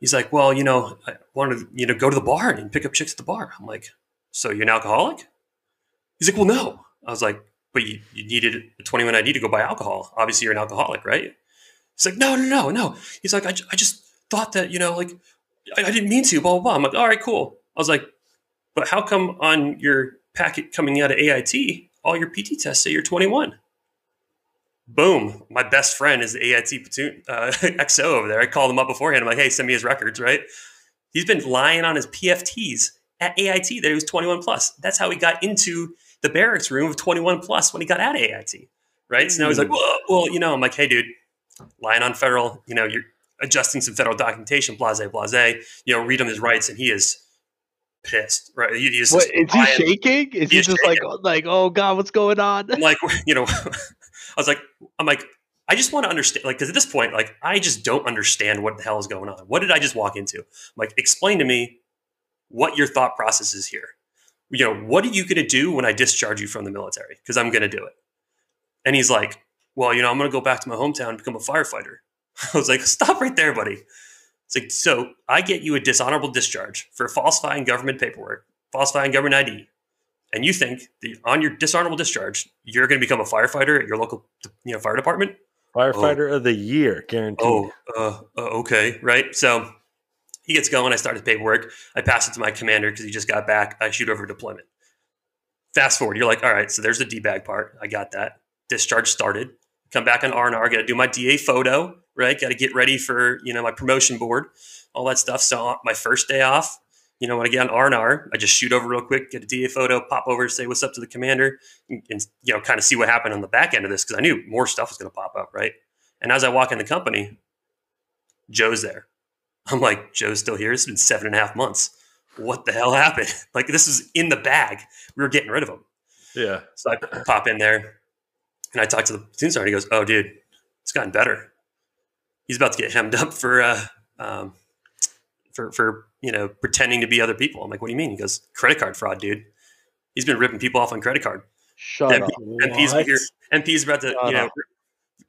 He's like, well, you know, I wanted to, you know, go to the bar and pick up chicks at the bar. I'm like, so you're an alcoholic? He's like, well, no. I was like, but you, you needed a 21 ID to go buy alcohol. Obviously, you're an alcoholic, right? He's like, no, no, no, no. He's like, I, I just thought that, you know, like, I, I didn't mean to, blah, blah, blah. I'm like, all right, cool. I was like, but how come on your packet coming out of AIT, all your PT tests say you're 21? Boom. My best friend is the AIT platoon, uh, XO over there. I called him up beforehand. I'm like, hey, send me his records, right? He's been lying on his PFTs at AIT that he was 21 plus. That's how he got into the barracks room of 21 plus when he got out of AIT, right? So now he's like, hmm. well, well, you know, I'm like, hey, dude, lying on federal, you know, you're adjusting some federal documentation, blase, blase. You know, read him his rights, and he is pissed, right? He, he's What is he shaking? Is he He's just like like oh god, what's going on? I'm like, you know, I was like, I'm like, I just want to understand, like, because at this point, like, I just don't understand what the hell is going on. What did I just walk into? I'm like, explain to me what your thought process is here. You know, what are you going to do when I discharge you from the military? Because I'm going to do it. And he's like, well, you know, I'm going to go back to my hometown and become a firefighter. I was like, stop right there, buddy. It's like, so I get you a dishonorable discharge for falsifying government paperwork, falsifying government ID, and you think that on your dishonorable discharge, you're going to become a firefighter at your local, you know, fire department? Firefighter of the year, guaranteed. Oh, uh, uh, okay, right. So he gets going. I start his paperwork. I pass it to my commander because he just got back. I shoot over deployment. Fast forward, you're like, all right, so there's the debag part. I got that. Discharge started. Come back on R and R. Got to do my DA photo, right? Got to get ready for you know my promotion board, all that stuff. So my first day off, you know, when I get on R and R, I just shoot over real quick, get a DA photo, pop over, say what's up to the commander, and, and you know, kind of see what happened on the back end of this because I knew more stuff was going to pop up, right? And as I walk in the company, Joe's there. I'm like, Joe's still here. It's been seven and a half months. What the hell happened? Like this is in the bag. We were getting rid of him. Yeah. So I pop in there and I talk to the platoon sergeant. He goes, "Oh, dude, it's gotten better. He's about to get hemmed up for, uh, um, for for you know pretending to be other people." I'm like, "What do you mean?" He goes, "Credit card fraud, dude. He's been ripping people off on credit card. Shut MP, up. MP's What? here. MP's about to, Shut you know, up.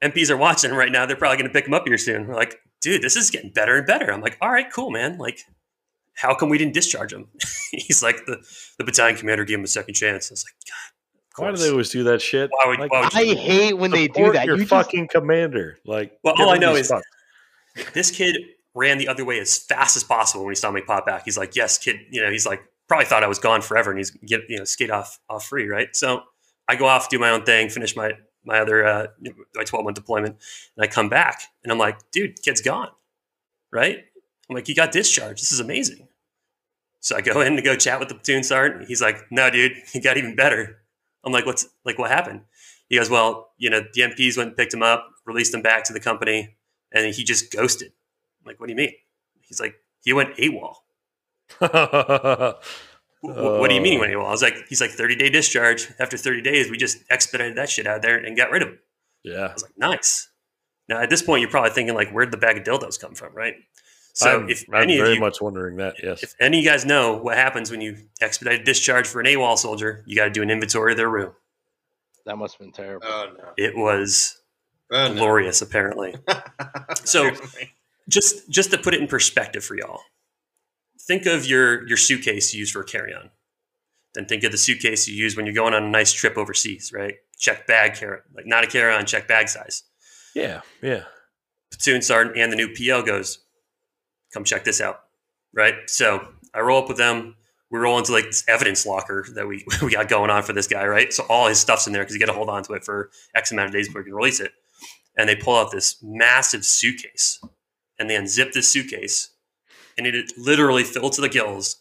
MPs are watching right now. They're probably going to pick him up here soon. We're like, dude, this is getting better and better. I'm like, all right, cool, man. Like, how come we didn't discharge him? He's like, the, the battalion commander gave him a second chance. I was like, God, Why do they always do that shit? Why would- Like, why would I hate when they do that. Your You just, fucking commander. Like, Well, all I know is- fucks. this kid ran the other way as fast as possible when he saw me pop back. He's like, yes, kid, you know, he's like, probably thought I was gone forever and he's get, you know, skate off, off free. Right. So I go off, do my own thing, finish my, my other, uh, my 12 month deployment and I come back and I'm like, dude, kid's gone. Right. I'm like, he got discharged. This is amazing. So I go in to go chat with the platoon sergeant. He's like, no, dude, he got even better. I'm like, what's like, what happened? He goes, well, you know, the MPs went and picked him up, released him back to the company, and he just ghosted. I'm like, what do you mean? He's like, he went AWOL. Wh- wh- what do you mean when uh, he went AWOL? I was like, he's like 30 day discharge. After 30 days, we just expedited that shit out there and got rid of him. yeah. I was like, nice. Now at this point, you're probably thinking like, where'd the bag of dildos come from, right? So I'm, if I'm any very of you, much wondering that. Yes. if any of you guys know what happens when you expedite a discharge for an AWOL soldier, you got to do an inventory of their room. that must have been terrible. Oh no. It was Oh, no. glorious, apparently. So- Apparently. just just to put it in perspective for y'all think of your your suitcase you use for carry-on. Then think of the suitcase you use when you're going on a nice trip overseas right? Check bag carry like not a carry-on check bag size. Yeah. Yeah. platoon sergeant and the new pl goes come check this out right? So i roll up with them. We roll into like this evidence locker that we we got going on for this guy right? So all his stuff's in there because you got to hold on to it for x amount of days before you can release it. And they pull out this massive suitcase and they unzip this suitcase and it literally filled to the gills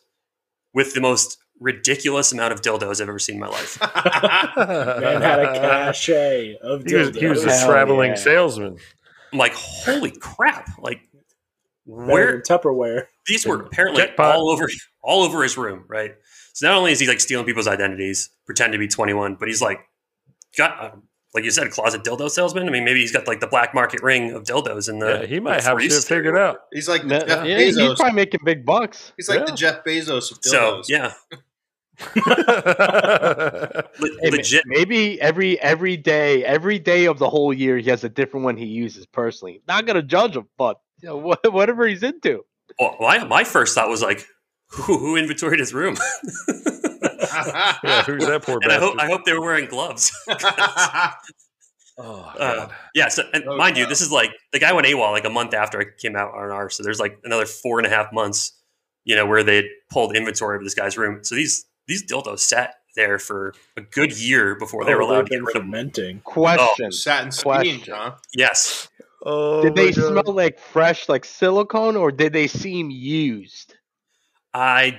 with the most ridiculous amount of dildos I've ever seen in my life. Man had a cachet of He was, he was a. Hell traveling yeah. salesman. I'm like, holy crap! Like, Better where Tupperware. these were apparently Jackpot. all over, all over his room, right? So not only is he like stealing people's identities, pretend to be 21, but he's like got, uh, like you said, closet dildo salesman. I mean, maybe he's got like the black market ring of dildos in the. Yeah, he might have freeze shit figured out. He's like the No, Jeff yeah, he's Bezos. probably making big bucks. He's like Yeah. the Jeff Bezos of So dildos. yeah, Le- Hey, legit. Maybe every every day, every day of the whole year, he has a different one he uses personally. Not gonna judge him, but you know, wha- whatever he's into. Well, my, my first thought was like, who, who inventoried his room? yeah, who's that poor and I hope I hope they were wearing gloves. oh, Uh, God. yeah, so and Oh, mind you, this is like the guy went AWOL like a month after I came out on R. So there's like another four and a half months, you know, where they pulled inventory of this guy's room. So these these dildos sat there for a good year before they were Oh, allowed to they've get been rid of them. fermenting. Question: Satin Question. steamed, huh? Yes. Oh, Did they God. smell like fresh, like silicone, or did they seem used? I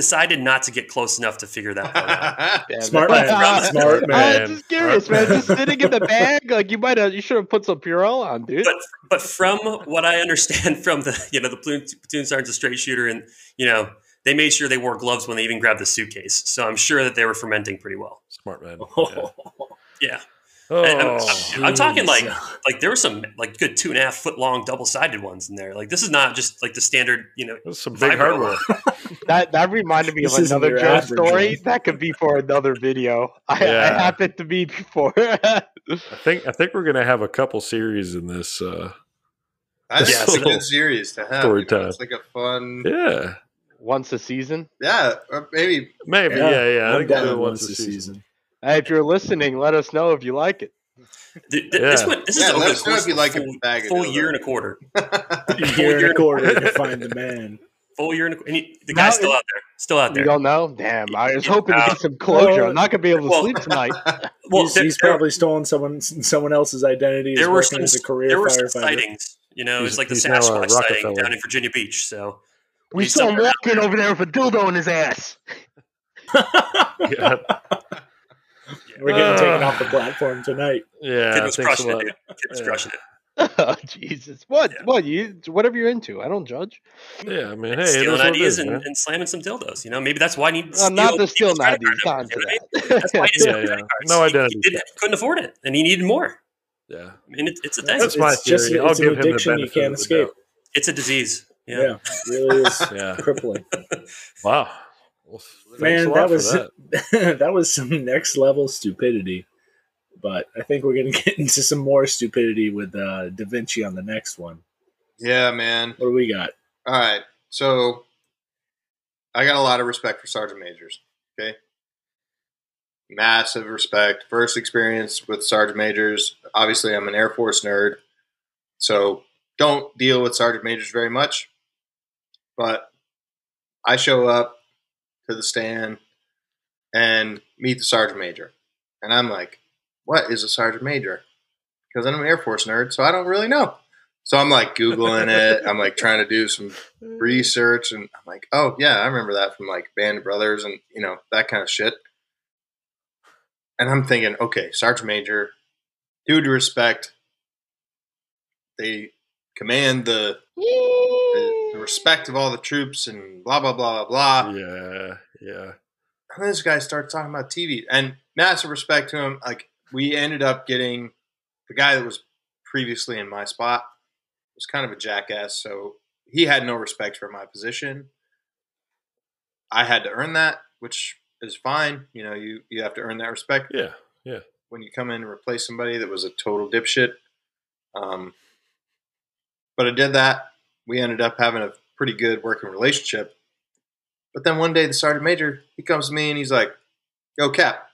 decided not to get close enough to figure that part out. Smart it. man. Smart I'm just curious, man. Just sitting in the bag, like you might have, you should have put some Purell on, dude. But but from what I understand from the you know the platoon, platoon sergeant's a straight shooter, and you know they made sure they wore gloves when they even grabbed the suitcase. So I'm sure that they were fermenting pretty well. Smart man. Yeah. Oh, Yeah, Oh, And I'm, I'm talking like like there were some like good two and a half foot long double sided ones in there. Like this is not just like the standard you know. some big hardware. That that reminded me of isn't another your Joe average story. one. That could be for another video. I, Yeah. I happened to be before. I think I think we're gonna have a couple series in this. Uh, That's Yeah, a good series to have. Story you know, time. It's like a fun. yeah, Once a season. Yeah, or maybe. maybe. Yeah, yeah. I I'm think we'll down once once a a season. season. Hey, if you're listening, let us know if you like it. Th- th- This Yeah. one this Yeah, is over let the us know course if you like a full, bag full year and a quarter. A year and a quarter to find the man. Full year and, a, and he, the guy's Now still out there. Still out You there. don't know? Damn, I was hoping to get some closure. I'm not gonna be able to well- sleep tonight. Well, he's, there, he's there- probably stolen someone someone else's identity. there He's were working some as a career there were some firefighter. sightings. You know, it's like the he's now a Sasquatch sighting down in Virginia Beach. So We He's saw him walking over there with a dildo in his ass. Yeah, We're getting taken Uh, off the platform tonight. yeah. kid was thanks a crushing it. Dude. Kid was Yeah. crushing it. oh Jesus! What? Yeah. What? You? Whatever you're into. I don't judge. Yeah, I mean, hey, stealing is what it ideas is, and, and slamming some dildos. You know, maybe that's why I need to I'm not steal the stealing people's credit ideas. card Not numbers, you know what I? That's why he Yeah, yeah. No identity He, didn't, couldn't afford it, and he needed more. Yeah, I mean, it, it's a thing. That's my it's just theory. I'll it's an give him the addiction you can't escape. doubt. It's a disease. Yeah, Yeah. really is Yeah. crippling. Wow. Well, Man, that was that. that was some next level stupidity. But I think we're gonna get into some more stupidity with uh, Da Vinci on the next one. yeah, man. What do we got? All right. So I got a lot of respect for sergeant majors. Okay. Massive respect. First experience with sergeant majors. Obviously, I'm an Air Force nerd. So don't deal with sergeant majors very much. But I show up to the stand and meet the sergeant major. And I'm like, what is a sergeant major? Because I'm an Air Force nerd, so I don't really know. So I'm like Googling it. I'm like trying to do some research and I'm like, oh yeah, I remember that from like Band of Brothers and you know that kind of shit. And I'm thinking, okay, Sergeant Major, due to respect, they command the, the, the respect of all the troops and blah blah blah blah blah. Yeah, yeah. And this guy starts talking about TV and massive respect to him. Like we ended up getting the guy that was previously in my spot was kind of a jackass, so he had no respect for my position. I had to earn that, which is fine. You know, you you have to earn that respect Yeah. Yeah. When you come in and replace somebody that was a total dipshit. Um, but I did that. We ended up having a pretty good working relationship. But then one day, the sergeant major he comes to me and he's like, "Yo, Cap,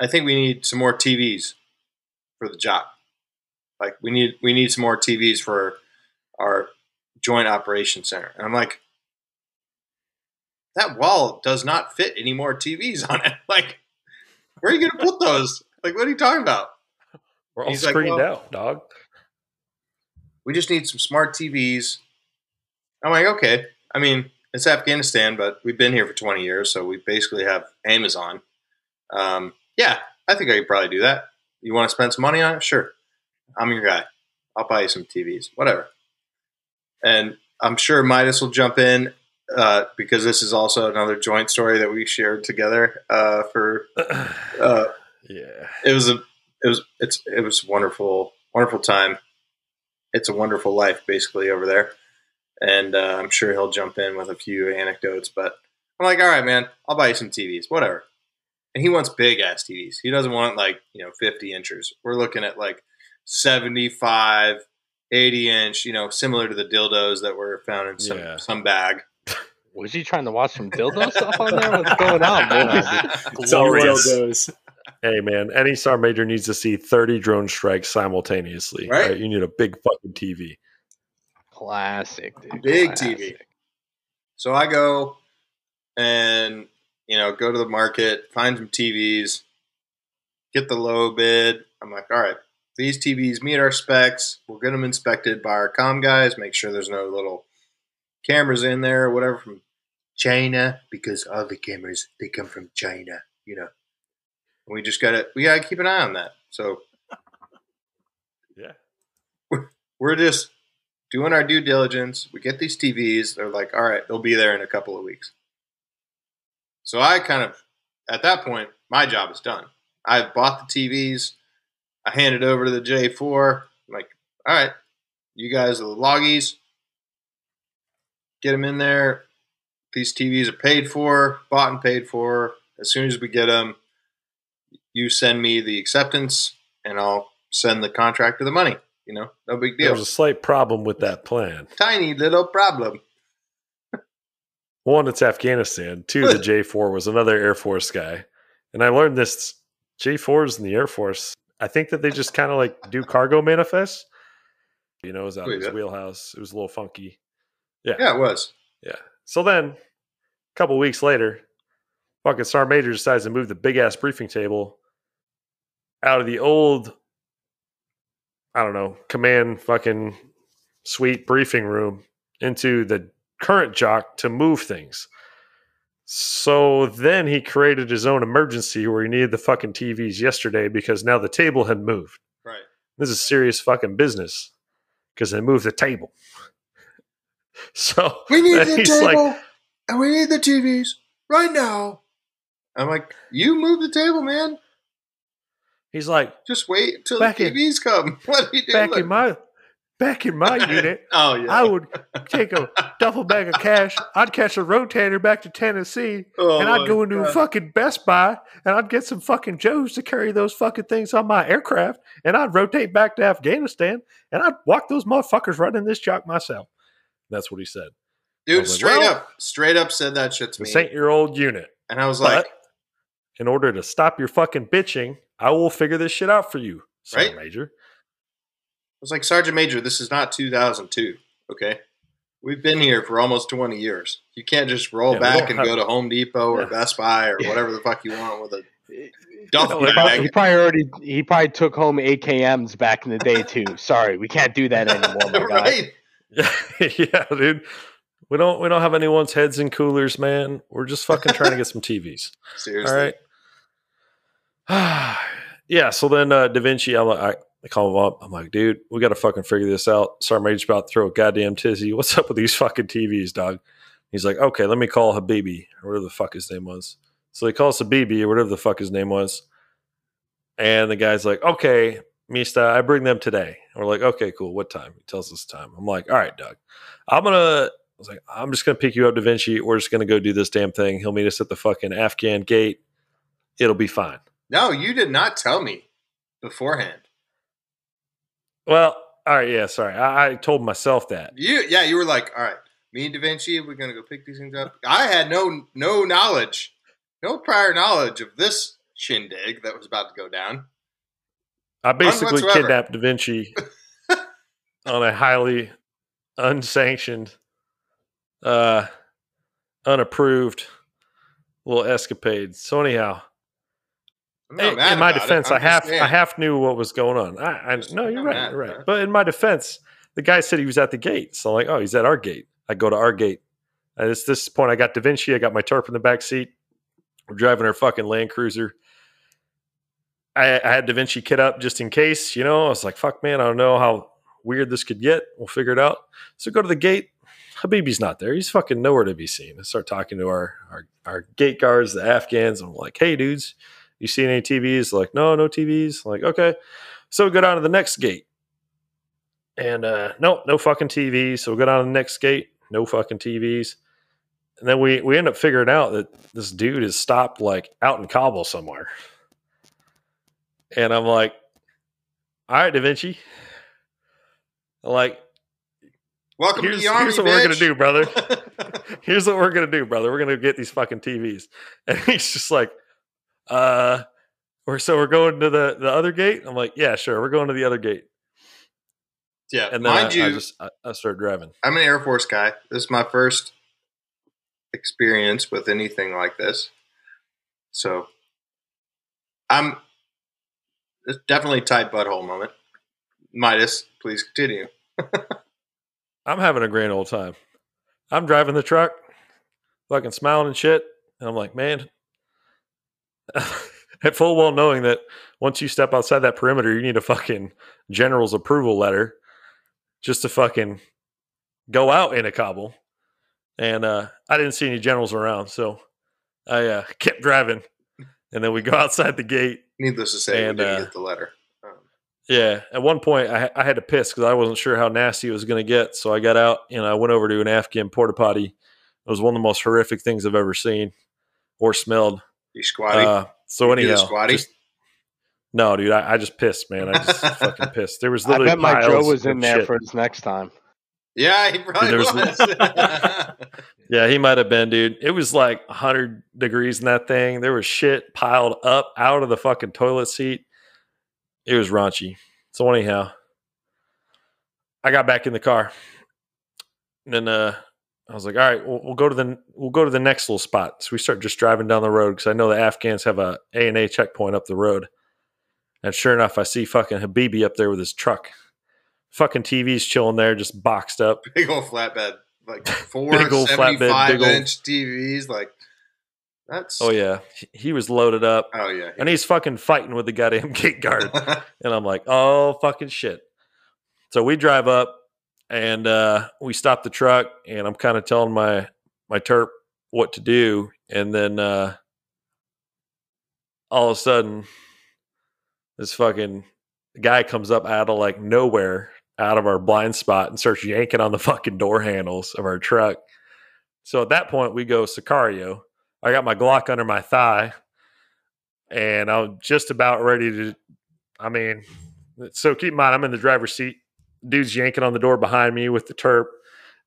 I think we need some more TVs for the job. Like we need we need some more TVs for our joint operations center." And I'm like, "That wall does not fit any more TVs on it. Like, where are you going to put those? Like, what are you talking about?" We're all He's like, screened well- out, dog. we just need some smart TVs. I'm like, okay. I mean, it's Afghanistan, but we've been here for 20 years, so we basically have Amazon. Um, yeah, I think I could probably do that. You want to spend some money on it? Sure. I'm your guy. I'll buy you some TVs, whatever. And I'm sure Midas will jump in uh, because this is also another joint story that we shared together. Uh, for uh, yeah. it was a it was it's it was wonderful wonderful time it's a wonderful life basically over there and uh, i'm sure he'll jump in with a few anecdotes but I'm like, all right, man, I'll buy you some TVs, whatever. And he wants big ass TVs. He doesn't want like, you know, 50 inches. We're looking at like 75, 80 inch, you know, similar to the dildos that were found in some, Yeah. some bag. Was he trying to watch some dildo stuff on there? What's going on, boys? Glorious. Dildos. Hey man, any sergeant major needs to see 30 drone strikes simultaneously. Right. You need a big fucking TV. Classic, dude. Big TV. So I go and, you know, go to the market, find some TVs, get the low bid. I'm like, all right, these TVs meet our specs. We'll get them inspected by our com guys, make sure there's no little cameras in there or whatever from China because all the cameras they come from China, you know. And we just gotta we gotta keep an eye on that. So Yeah. we're just doing our due diligence. We get these TVs. They're like, all right, they'll be there in a couple of weeks. So I kind of, at that point, my job is done. I've bought the TVs. I hand it over to the J4. I'm like, all right, you guys are the loggies. Get them in there. These TVs are paid for, bought and paid for. As soon as we get them, you send me the acceptance, and I'll send the contractor the money. You know, no big There deal. was a slight problem with that plan. Tiny little problem. One, it's Afghanistan. Two, the J4 was another Air Force guy. And I learned this J4s in the Air Force, I think that they just kind of like do cargo manifests. You know, it was out oh, of his wheelhouse. It was a little funky. Yeah, yeah, it was. Yeah. So then, a couple weeks later, fucking Sergeant Major decides to move the big ass briefing table out of the old, I don't know, command fucking suite briefing room into the current JOC to move things. So then he created his own emergency where he needed the fucking TVs yesterday because now the table had moved. Right. This is serious fucking business because they moved the table. So We need the he's table like, and we need the TVs right now. I'm like, you move the table, man. he's like, Just wait until Back the in- TVs come. What are you doing? back in my back in my unit, oh yeah. I would take a duffel bag of cash. I'd catch a rotator back to Tennessee, Oh, and I'd go into a God. fucking Best Buy, and I'd get some fucking Joes to carry those fucking things on my aircraft, and I'd rotate back to Afghanistan, and I'd walk those motherfuckers right in this JOC myself. That's what he said. Dude. Straight well- up, straight up said that shit to me, This ain't your old unit. and I was But like, in order to stop your fucking bitching, I will figure this shit out for you, Sergeant Right? Major. I was like, Sergeant Major, this is not 2002. Okay, we've been here for almost 20 years. You can't just roll Yeah, back and have- go to Home Depot or Yeah. Best Buy or whatever the fuck you want with a He duffel Yeah, probably, bag. he probably already he probably took home AKMs back in the day too. Sorry, we can't do that anymore, right? Yeah, yeah, dude. We don't we don't have anyone's heads in coolers, man. We're just fucking trying to get some TVs. Seriously. All right. yeah. So then uh, Da Vinci, I'm I, I call him up. I'm like, dude, we got to fucking figure this out. Sergeant Major's about to throw a goddamn tizzy. What's up with these fucking TVs, dog? He's like, okay, let me call Habibi or whatever the fuck his name was. So he calls Habibi or whatever the fuck his name was. And the guy's like, okay, Mista, I bring them today. And we're like, okay, cool. What time? He tells us the time. I'm like, all right, Doug. I'm gonna I was like, I'm just gonna pick you up, Da Vinci. We're just gonna go do this damn thing. He'll meet us at the fucking Afghan gate. It'll be fine. No, you did not tell me beforehand. Well, all right, yeah, sorry. I, I told myself that. You, yeah, you were like, all right, me and Da Vinci, we're gonna go pick these things up. I had no no knowledge, no prior knowledge of this shindig that was about to go down. I basically kidnapped Da Vinci on a highly unsanctioned, uh, unapproved little escapade. So anyhow, Eh, in, in my defense, I half. I half knew what was going on. I, I no, you're right, you're right. But in my defense, the guy said he was at the gate. So I'm like, oh, he's at our gate. I go to our gate. At this, this point, I got Da Vinci. I got my tarp in the back seat. We're driving our fucking Land Cruiser. I, I had Da Vinci kit up just in case, you know. I was like, fuck, man, I don't know how weird this could get. We'll figure it out. So go to the gate. Habibi's not there. He's fucking nowhere to be seen. I start talking to our, our, our gate guards, the Afghans. I'm like, hey, dudes, you seen any TVs? Like, no, no TVs. like, okay. So we go down to the next gate. And uh no, no fucking TVs. So we go down to the next gate, no fucking TVs. and then we we end up figuring out that this dude is stopped like out in Kabul somewhere. And I'm like, all right, Da Vinci. I'm like, Welcome here's, to the army, here's what we're gonna do, brother. here's what we're gonna do, brother. We're gonna get these fucking TVs. And he's just like, uh, or so we're going to the the other gate. I'm like, yeah, sure, we're going to the other gate. yeah, And then mind I, you, I just I, I started driving. I'm an Air Force guy. This is my first experience with anything like this. So I'm it's definitely tight butthole moment. Midas, please continue. I'm having a grand old time. I'm driving the truck, fucking smiling and shit. And I'm like, man, at full well knowing that once you step outside that perimeter, you need a fucking general's approval letter just to fucking go out in a Kabul. And uh, I didn't see any generals around. So I uh, kept driving. And then we go outside the gate. Needless to say, And, we didn't uh, get the letter. Um, Yeah, at one point I, I had to piss because I wasn't sure how nasty it was going to get. So I got out and I went over to an Afghan porta potty. It was one of the most horrific things I've ever seen or smelled. You squatty. Uh, so You do the anyhow, squatty? just- no, dude, I, I just pissed, man. I just fucking pissed. There was literally. I literally bet my Joe was in there shit. for his next time. yeah, he probably there's- was. Yeah, he might have been, dude. It was like 100 degrees in that thing. There was shit piled up out of the fucking toilet seat. It was raunchy. So anyhow, I got back in the car, and then uh, I was like, "All right, we'll, we'll go to the we'll go to the next little spot." So we start just driving down the road because I know the Afghans have a ANA checkpoint up the road. And sure enough, I see fucking Habibi up there with his truck. Fucking TV's chilling there, just boxed up. big old flatbed, like four Big old flatbed, 75 big old- inch TVs. Like that's Oh yeah, he was loaded up. oh yeah. and he's fucking fighting with the goddamn gate guard. and I'm like, oh fucking shit. So we drive up and uh, we stop the truck, and I'm kind of telling my my terp what to do, and then uh, all of a sudden, this fucking guy comes up out of like nowhere, out of our blind spot, and starts yanking on the fucking door handles of our truck. So at that point, we go Sicario. I got my Glock under my thigh, and I'm just about ready to. I mean, so keep in mind, I'm in the driver's seat. Dude's yanking on the door behind me with the terp.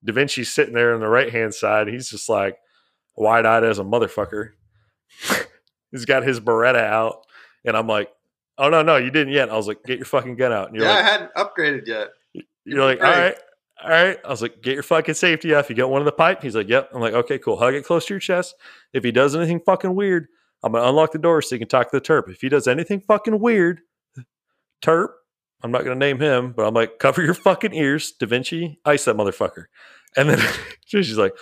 Da Vinci's sitting there on the right hand side. He's just like wide eyed as a motherfucker. He's got his Beretta out, and I'm like, "Oh no, no, you didn't yet." I was like, "Get your fucking gun out." And you're yeah, I hadn't upgraded yet. "You're like, all Right. all right." I was like, "Get your fucking safety off. You got one in the pipe." He's like, "Yep." I'm like, "Okay, cool. Hug it close to your chest. If he does anything fucking weird, I'm gonna unlock the door so you can talk to the terp. If he does anything fucking weird, terp, I'm not gonna name him, but I'm like, cover your fucking ears, Da Vinci, ice that motherfucker. And then she's like,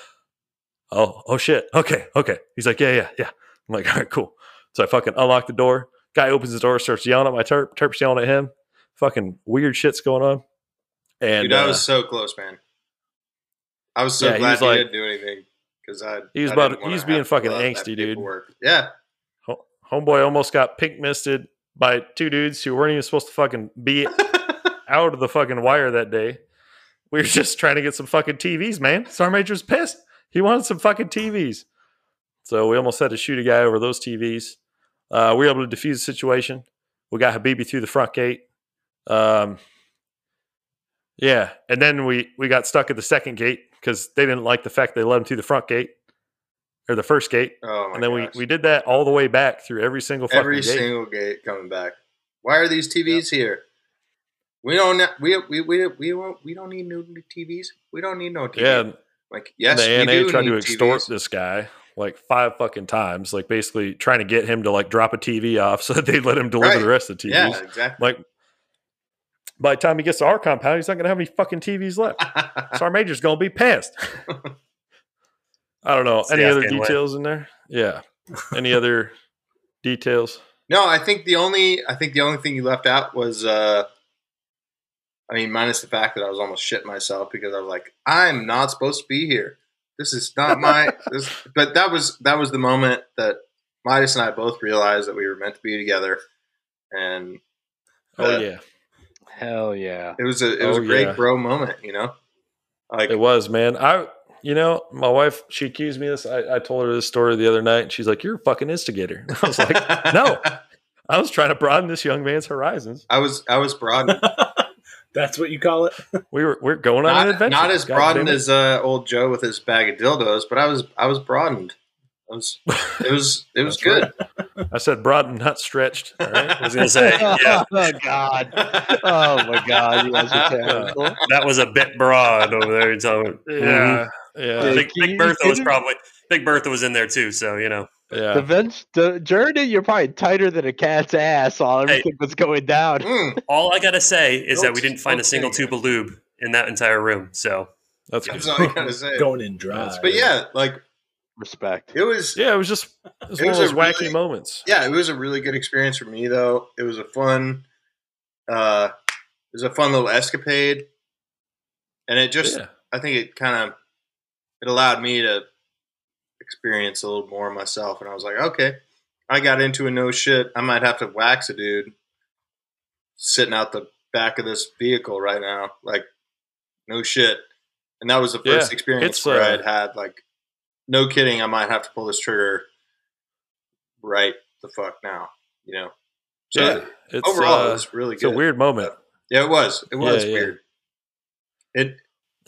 oh, oh shit, okay, okay. He's like, yeah, yeah, yeah. I'm like, all right, cool. So I fucking unlock the door. Guy opens the door, starts yelling at my terp. Terp's yelling at him. Fucking weird shit's going on. And Dude, I uh, was so close, man. I was so Yeah, he glad was he like- didn't do anything because I. He was I about- he was being fucking fill out that angsty, dude. Yeah, homeboy almost got pink misted by two dudes who weren't even supposed to fucking be out of the fucking wire that day. We were just trying to get some fucking TVs, man. Sergeant Major's pissed. He wanted some fucking TVs. So we almost had to shoot a guy over those TVs. Uh, we were able to defuse the situation. We got Habibi through the front gate. Um, yeah, and then we we got stuck at the second gate because they didn't like the fact they let him through the front gate or the first gate, oh my and then we, gosh. we did that all the way back through every single fucking every gate. single gate coming back. Why are these TVs here? We don't. We we we we won't, we don't need new TVs. We don't need no TV. yeah, like yes, the we ANA tried to extort TVs. this guy like five fucking times, like basically trying to get him to like drop a TV off so that they'd let him deliver Right. the rest of the TVs. Yeah, exactly. Like by the time he gets to our compound, he's not gonna have any fucking TVs left. Sergeant Major's gonna be pissed. I don't know. It's Any other Afghan way. details in there? Yeah. Any other details? no, I think the only I think the only thing you left out was uh I mean, minus the fact that I was almost shit myself because I was like, I'm not supposed to be here. This is not my this but that was that was the moment that Midas and I both realized that we were meant to be together. And Oh Uh, yeah. Hell yeah. it was a it was Oh, a great yeah. bro moment, you know? Like It was, man. I you know, my wife, she accused me of this. I, I told her this story the other night, and she's like, "You're a fucking instigator." I was like, "No, I was trying to broaden this young man's horizons. I was I was broadened. That's what you call it. We were we're going on an not, adventure. not as God broadened as uh, old Joe with his bag of dildos, but I was I was broadened. I was it was it was That's good. I said broadened, not stretched. All right. I was gonna say, yeah, oh God! Oh my God! You guys are terrible. that was a bit broad over there. You're talking- Yeah, Mhm. Yeah, Big, Can Big you Bertha was kidding? probably Big Bertha was in there too. So you know, yeah. The bench, the journey, you're probably tighter than a cat's ass while Hey. everything was going down. Mm, all I gotta say is that we didn't find a single tube of lube in that entire room. So That's that's all I gotta say. Going in dry. But yeah, like Respect. it was Yeah, it was just it was It one was of those a wacky really- moments. yeah, it was a really good experience for me though. It was a fun uh it was a fun little escapade. And it just yeah. I think it kind of it allowed me to experience a little more myself and I was like, okay, I got into a no shit. I might have to wax a dude sitting out the back of this vehicle right now. Like no shit. And that was the first Yeah, experience where uh, I'd had like no kidding, I might have to pull this trigger right the fuck now, you know. So yeah, it's overall it uh, was really it's a weird moment. yeah, it was. It was Yeah, yeah. weird. It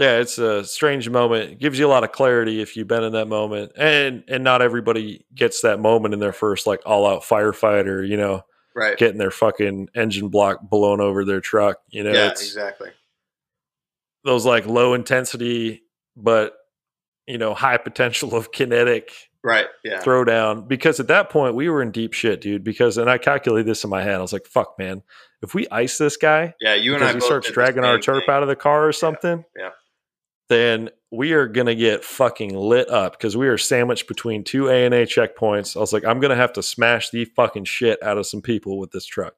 Yeah, it's a strange moment. It gives you a lot of clarity if you've been in that moment, and and not everybody gets that moment in their first like all out firefighter. You know, right. getting their fucking engine block blown over their truck. You know, yeah, exactly. those like low intensity but you know high potential of kinetic Right. Yeah. throwdown. Because at that point we were in deep shit, dude. Because and I calculated this in my head. I was like, "Fuck, man." If we ice this guy, Yeah, you and I he both starts dragging our thing. out of the car or something, yeah. Then we are gonna get fucking lit up because we are sandwiched between two ANA checkpoints. I was like, I'm gonna have to smash the fucking shit out of some people with this truck.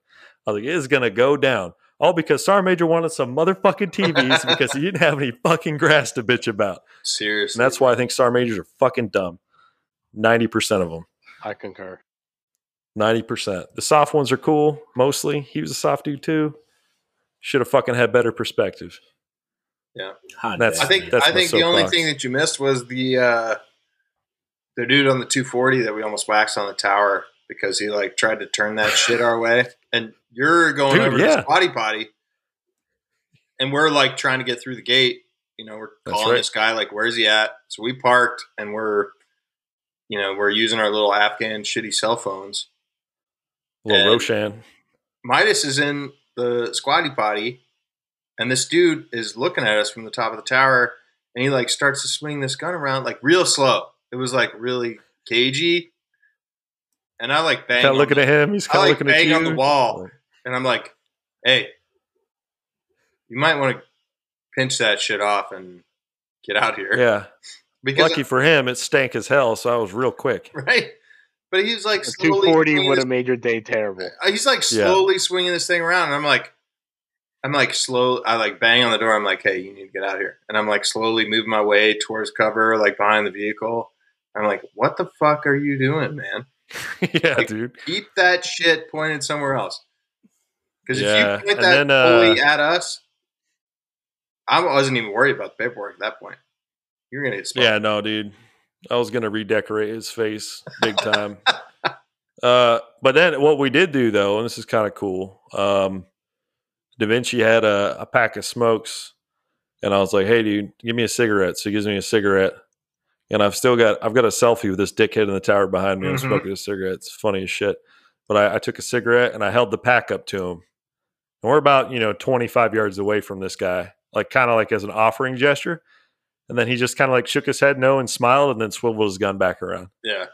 I was like, it is gonna go down. All because Sergeant Major wanted some motherfucking TVs because he didn't have any fucking grass to bitch about. Seriously. And that's why I think Sergeant Majors are fucking dumb. Ninety percent of them. I concur. Ninety percent. The soft ones are cool, mostly. He was a soft dude too. Should have fucking had better perspective. Hot That's- I think That's I think the only soapbox. thing that you missed was the uh the dude on the 240 that we almost waxed on the tower because he like tried to turn that shit our way. And you're going Dude, over yeah. to Squatty Potty, and we're like trying to get through the gate. You know, we're That's calling right. this guy like, "Where's he at?" So we parked, and we're, you know, we're using our little Afghan shitty cell phones. little And- Roshan. Midas is in the squatty potty, and this dude is looking at us from the top of the tower, and he like starts to swing this gun around like real slow. It was like really cagey, and I like bang. Kind of looking the- at him. He's I kind of like looking at bang you. on the wall, and I'm like, "Hey, you might want to pinch that shit off and get out here." Yeah. because Lucky for him, it stank as hell, so I was real quick. right. But he's like slowly 240 would have made your day terrible. Uh, he's like Yeah. slowly swinging this thing around, and I'm like, I'm like slow. I like bang on the door. I'm like, hey, you need to get out of here. And I'm like slowly moving my way towards cover, like behind the vehicle. I'm like, what the fuck are you doing, man? yeah, Like, dude. Keep that shit pointed somewhere else. Because Yeah, if you point and that then, uh, fully at us, I wasn't even worried about the paperwork at that point. You're gonna get smoked. Yeah, no, dude. I was gonna redecorate his face big time. uh, but then what we did do though, and this is kind of cool. Um, Da Vinci had a, a pack of smokes, and I was like, "Hey, dude, give me a cigarette." So he gives me a cigarette, and I've still got I've got a selfie with this dickhead in the tower behind me. I'm Mhm. smoking a cigarette. It's funny as shit. But I, I took a cigarette and I held the pack up to him, and we're about you know 25 yards away from this guy, like kind of like as an offering gesture. And then he just kind of like shook his head no and smiled and then swiveled his gun back around. Yeah.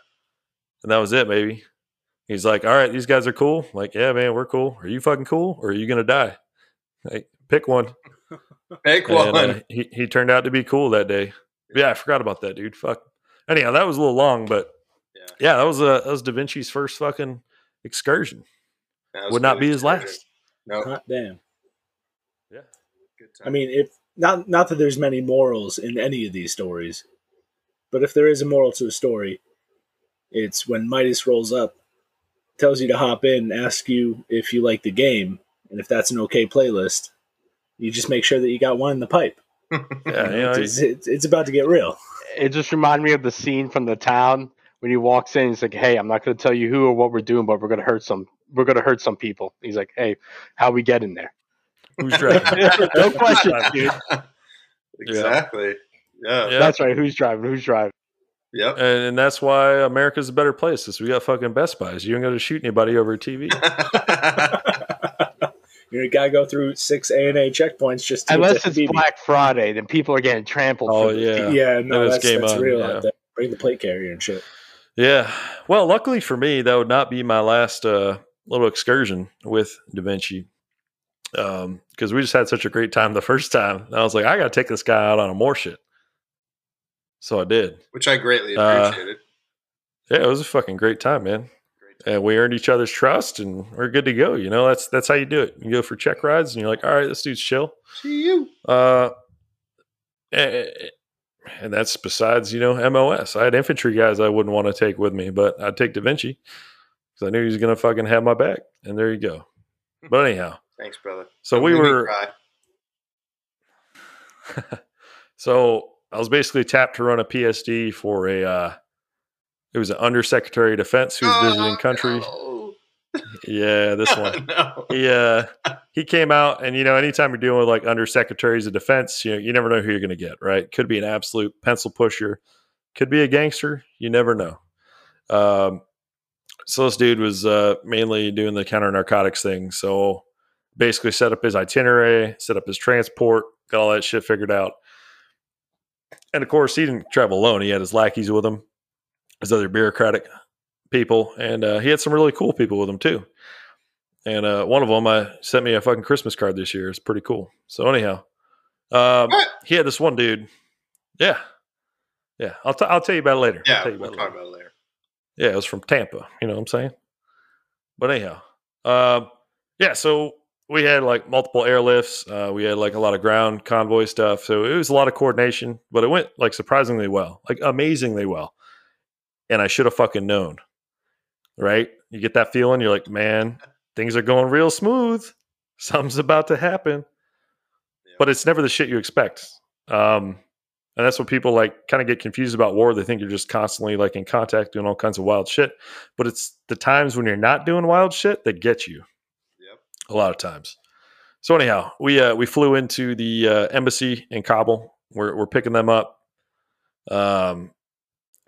And that was it, baby. He's like, All right, these guys are cool. I'm like, yeah, man, we're cool. Are you fucking cool or are you gonna die? Like, pick one. Pick And, one. uh, he, he turned out to be cool that day. Yeah, I forgot about that, dude. Fuck. Anyhow, that was a little long, but Yeah. yeah, that was uh that was Da Vinci's first fucking excursion. Would not be his excursion. last. No. Hot damn. Yeah. Good time. I mean, if not not that there's many morals in any of these stories, but if there is a moral to a story, it's when Midas rolls up, tells you to hop in, asks you if you like the game, and if that's an okay playlist, you just make sure that you got one in the pipe. Yeah, you know, it's, it's, it's about to get real. it just reminded me of the scene from the town when he walks in. He's like, "Hey, I'm not going to tell you who or what we're doing, but we're going to hurt some. We're going to hurt some people." He's like, "Hey, how we get in there?" Who's driving? no question, dude. exactly. Yeah. Yeah. That's right. Who's driving? Who's driving? Yep. and, and that's why America's a better place because we got fucking Best Buys. You ain't going to shoot anybody over a TV. You gotta go through six ANA checkpoints just to Unless get it's to BB. Black Friday, then people are getting trampled. Oh, for yeah. TV. Yeah, no, Then it's that's, game that's on, real yeah. out there. Bring the plate carrier and shit. Yeah. Well, luckily for me, that would not be my last uh, little excursion with Da Vinci. Because we just had such a great time the first time. And I was like, I got to take this guy out on a more shit. So I did. Which I greatly Uh, appreciated. Yeah, it was a fucking great time, man. And we earned each other's trust and we're good to go. You know, that's that's how you do it. You go for check rides and you're like, all right, this dude's chill. See you. Uh, and, that's besides, you know, MOS. I had infantry guys I wouldn't want to take with me, but I'd take Da Vinci because I knew he was going to fucking have my back. And there you go. But anyhow, Thanks, brother. so Don't we were, so I was basically tapped to run a PSD for a, uh, it was an undersecretary of defense who was visiting Oh, countries. no. Yeah, this one. no. he uh he came out and you know anytime you're dealing with like undersecretaries of defense you know you never know who you're going to get right? Could be an absolute pencil pusher. Could be a gangster. You never know. Um so this dude was uh mainly doing the counter narcotics thing. So basically set up his itinerary set up his transport got all that shit figured out. And of course he didn't travel alone. He had his lackeys with him his other bureaucratic people and uh, he had some really cool people with him too and uh, one of them I sent me a fucking Christmas card this year. It's pretty cool. So anyhow, um, he had this one dude. Yeah, yeah. I'll t- I'll tell you about it later. I'll Yeah, tell you we'll about talk it later. about it later. Yeah, it was from Tampa. You know what I'm saying? But anyhow, um, yeah. So we had like multiple airlifts. Uh, we had like a lot of ground convoy stuff. So it was a lot of coordination, but it went like surprisingly well, like amazingly well. And I should have fucking known, right? You get that feeling. You're like, man, things are going real smooth. Something's about to happen. But it's never the shit you expect. Um, and that's what people like kind of get confused about war. They think you're just constantly like in contact doing all kinds of wild shit. But it's the times when you're not doing wild shit that get you Yep. a lot of times. So anyhow, we uh, we flew into the uh, embassy in Kabul. We're we're picking them up, um,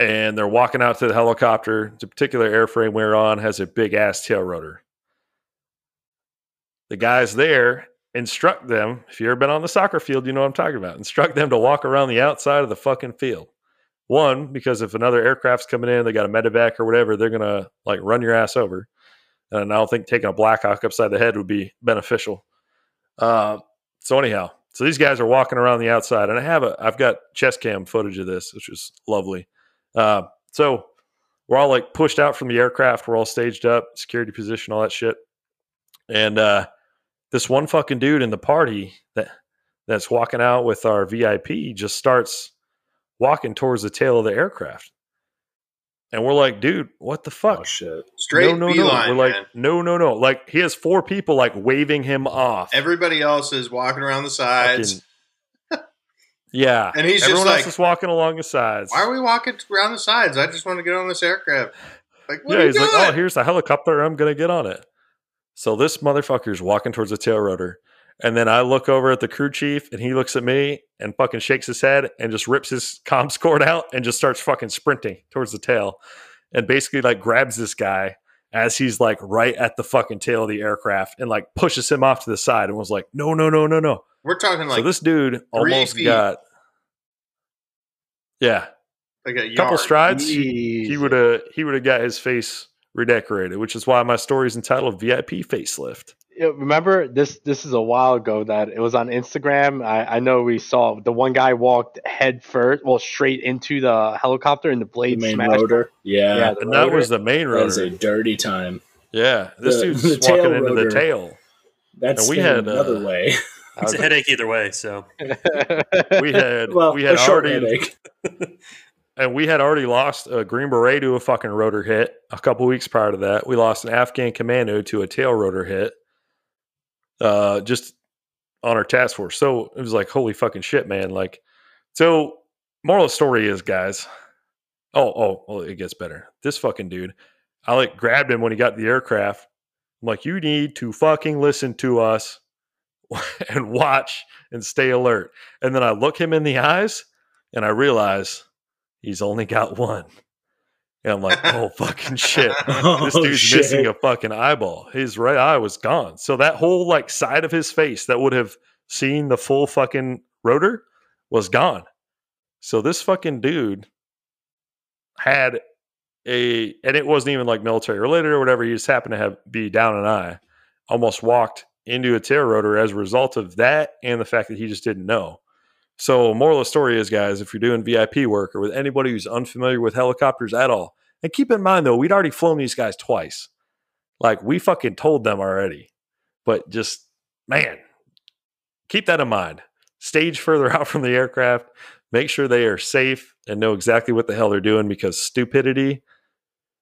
and they're walking out to the helicopter. The particular airframe we're on has a big ass tail rotor. The guys there instruct them. If you've ever been on the soccer field, you know what I'm talking about. Instruct them to walk around the outside of the fucking field. One, because if another aircraft's coming in, they got a medevac or whatever, they're gonna like run your ass over. And I don't think taking a Blackhawk upside the head would be beneficial. Uh, so anyhow, so these guys are walking around the outside, and I have a I've got chest cam footage of this, which is lovely. Uh, so we're all like pushed out from the aircraft, we're all staged up, security position, all that shit. And uh, this one fucking dude in the party that that's walking out with our VIP just starts walking towards the tail of the aircraft. And we're like, dude, what the fuck? Oh shit! Straight no, no, beeline, no. We're like, man. no, no, no. Like he has four people like waving him off. Everybody else is walking around the sides. Fucking- yeah. And he's just Everyone like- else is walking along the sides. Why are we walking around the sides? I just want to get on this aircraft. Like, what yeah, are you he's doing? like, oh, here's the helicopter. I'm gonna get on it. So this motherfucker's walking towards the tail rotor, and then I look over at the crew chief, and he looks at me and fucking shakes his head and just rips his comms cord out and just starts fucking sprinting towards the tail, and basically like grabs this guy as he's like right at the fucking tail of the aircraft and like pushes him off to the side and was like, no, no, no, no, no. We're talking like so this dude almost feet. got, yeah, like a a couple yard. strides. he would have he would have got his face redecorated, which is why my story is entitled VIP Facelift. Yeah, remember this this is a while ago that it was on Instagram. I, I know we saw the one guy walked head first, well straight into the helicopter and the The blade main smashed. rotor. Yeah, Yeah, the And that was the main rotor. that is a dirty time. Yeah, this The- dude's the walking into rotor. the tail. That's And we we had, another uh, way. It's a headache either way. So We had Well, we had a short already headache. and we had already lost a Green Beret to a fucking rotor hit a couple weeks prior to that. We lost an Afghan commando to a tail rotor hit, uh, just on our task force. So it was like, holy fucking shit, man! Like, so moral of the story is, guys. Oh, oh, well, it gets better. This fucking dude, I like grabbed him when he got the aircraft. I'm like, you need to fucking listen to us and watch and stay alert. And then I look him in the eyes and I realize he's only got one. And I'm like, oh fucking shit. Oh, This dude's shit. missing a fucking eyeball. His right eye was gone. So that whole like side of his face that would have seen the full fucking rotor was gone. So this fucking dude had a and it wasn't even like military related or whatever. He just happened to have be down an eye. Almost walked into a tear rotor as a result of that and the fact that he just didn't know. So, moral of the story is, guys, if you're doing VIP work or with anybody who's unfamiliar with helicopters at all, and keep in mind though, we'd already flown these guys twice. Like we fucking told them already. But just man, keep that in mind. Stage further out from the aircraft, make sure they are safe and know exactly what the hell they're doing because stupidity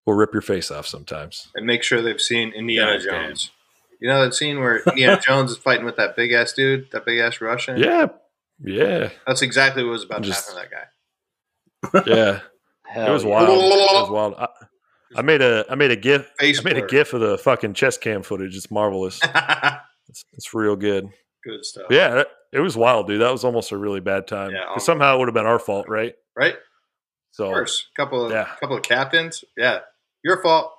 will rip your face off sometimes. and make sure they've seen Indiana God damn. Jones. You know that scene where Indiana Jones is fighting with that big ass dude, that big ass Russian? Yeah. Yeah. That's exactly what was about Just- to happen to that guy. Yeah. Hell it was yeah. wild. It was wild. I, I made a I made a gif Face I made a blur. gif of the fucking chest cam footage. It's marvelous. It's, it's real good. Good stuff. Yeah, that- it was wild, dude. That was almost a really bad time. Yeah, 'Cause almost. somehow it would have been our fault, right? Right? Of So, course. Couple of Yeah. couple of captains. Yeah. Your fault.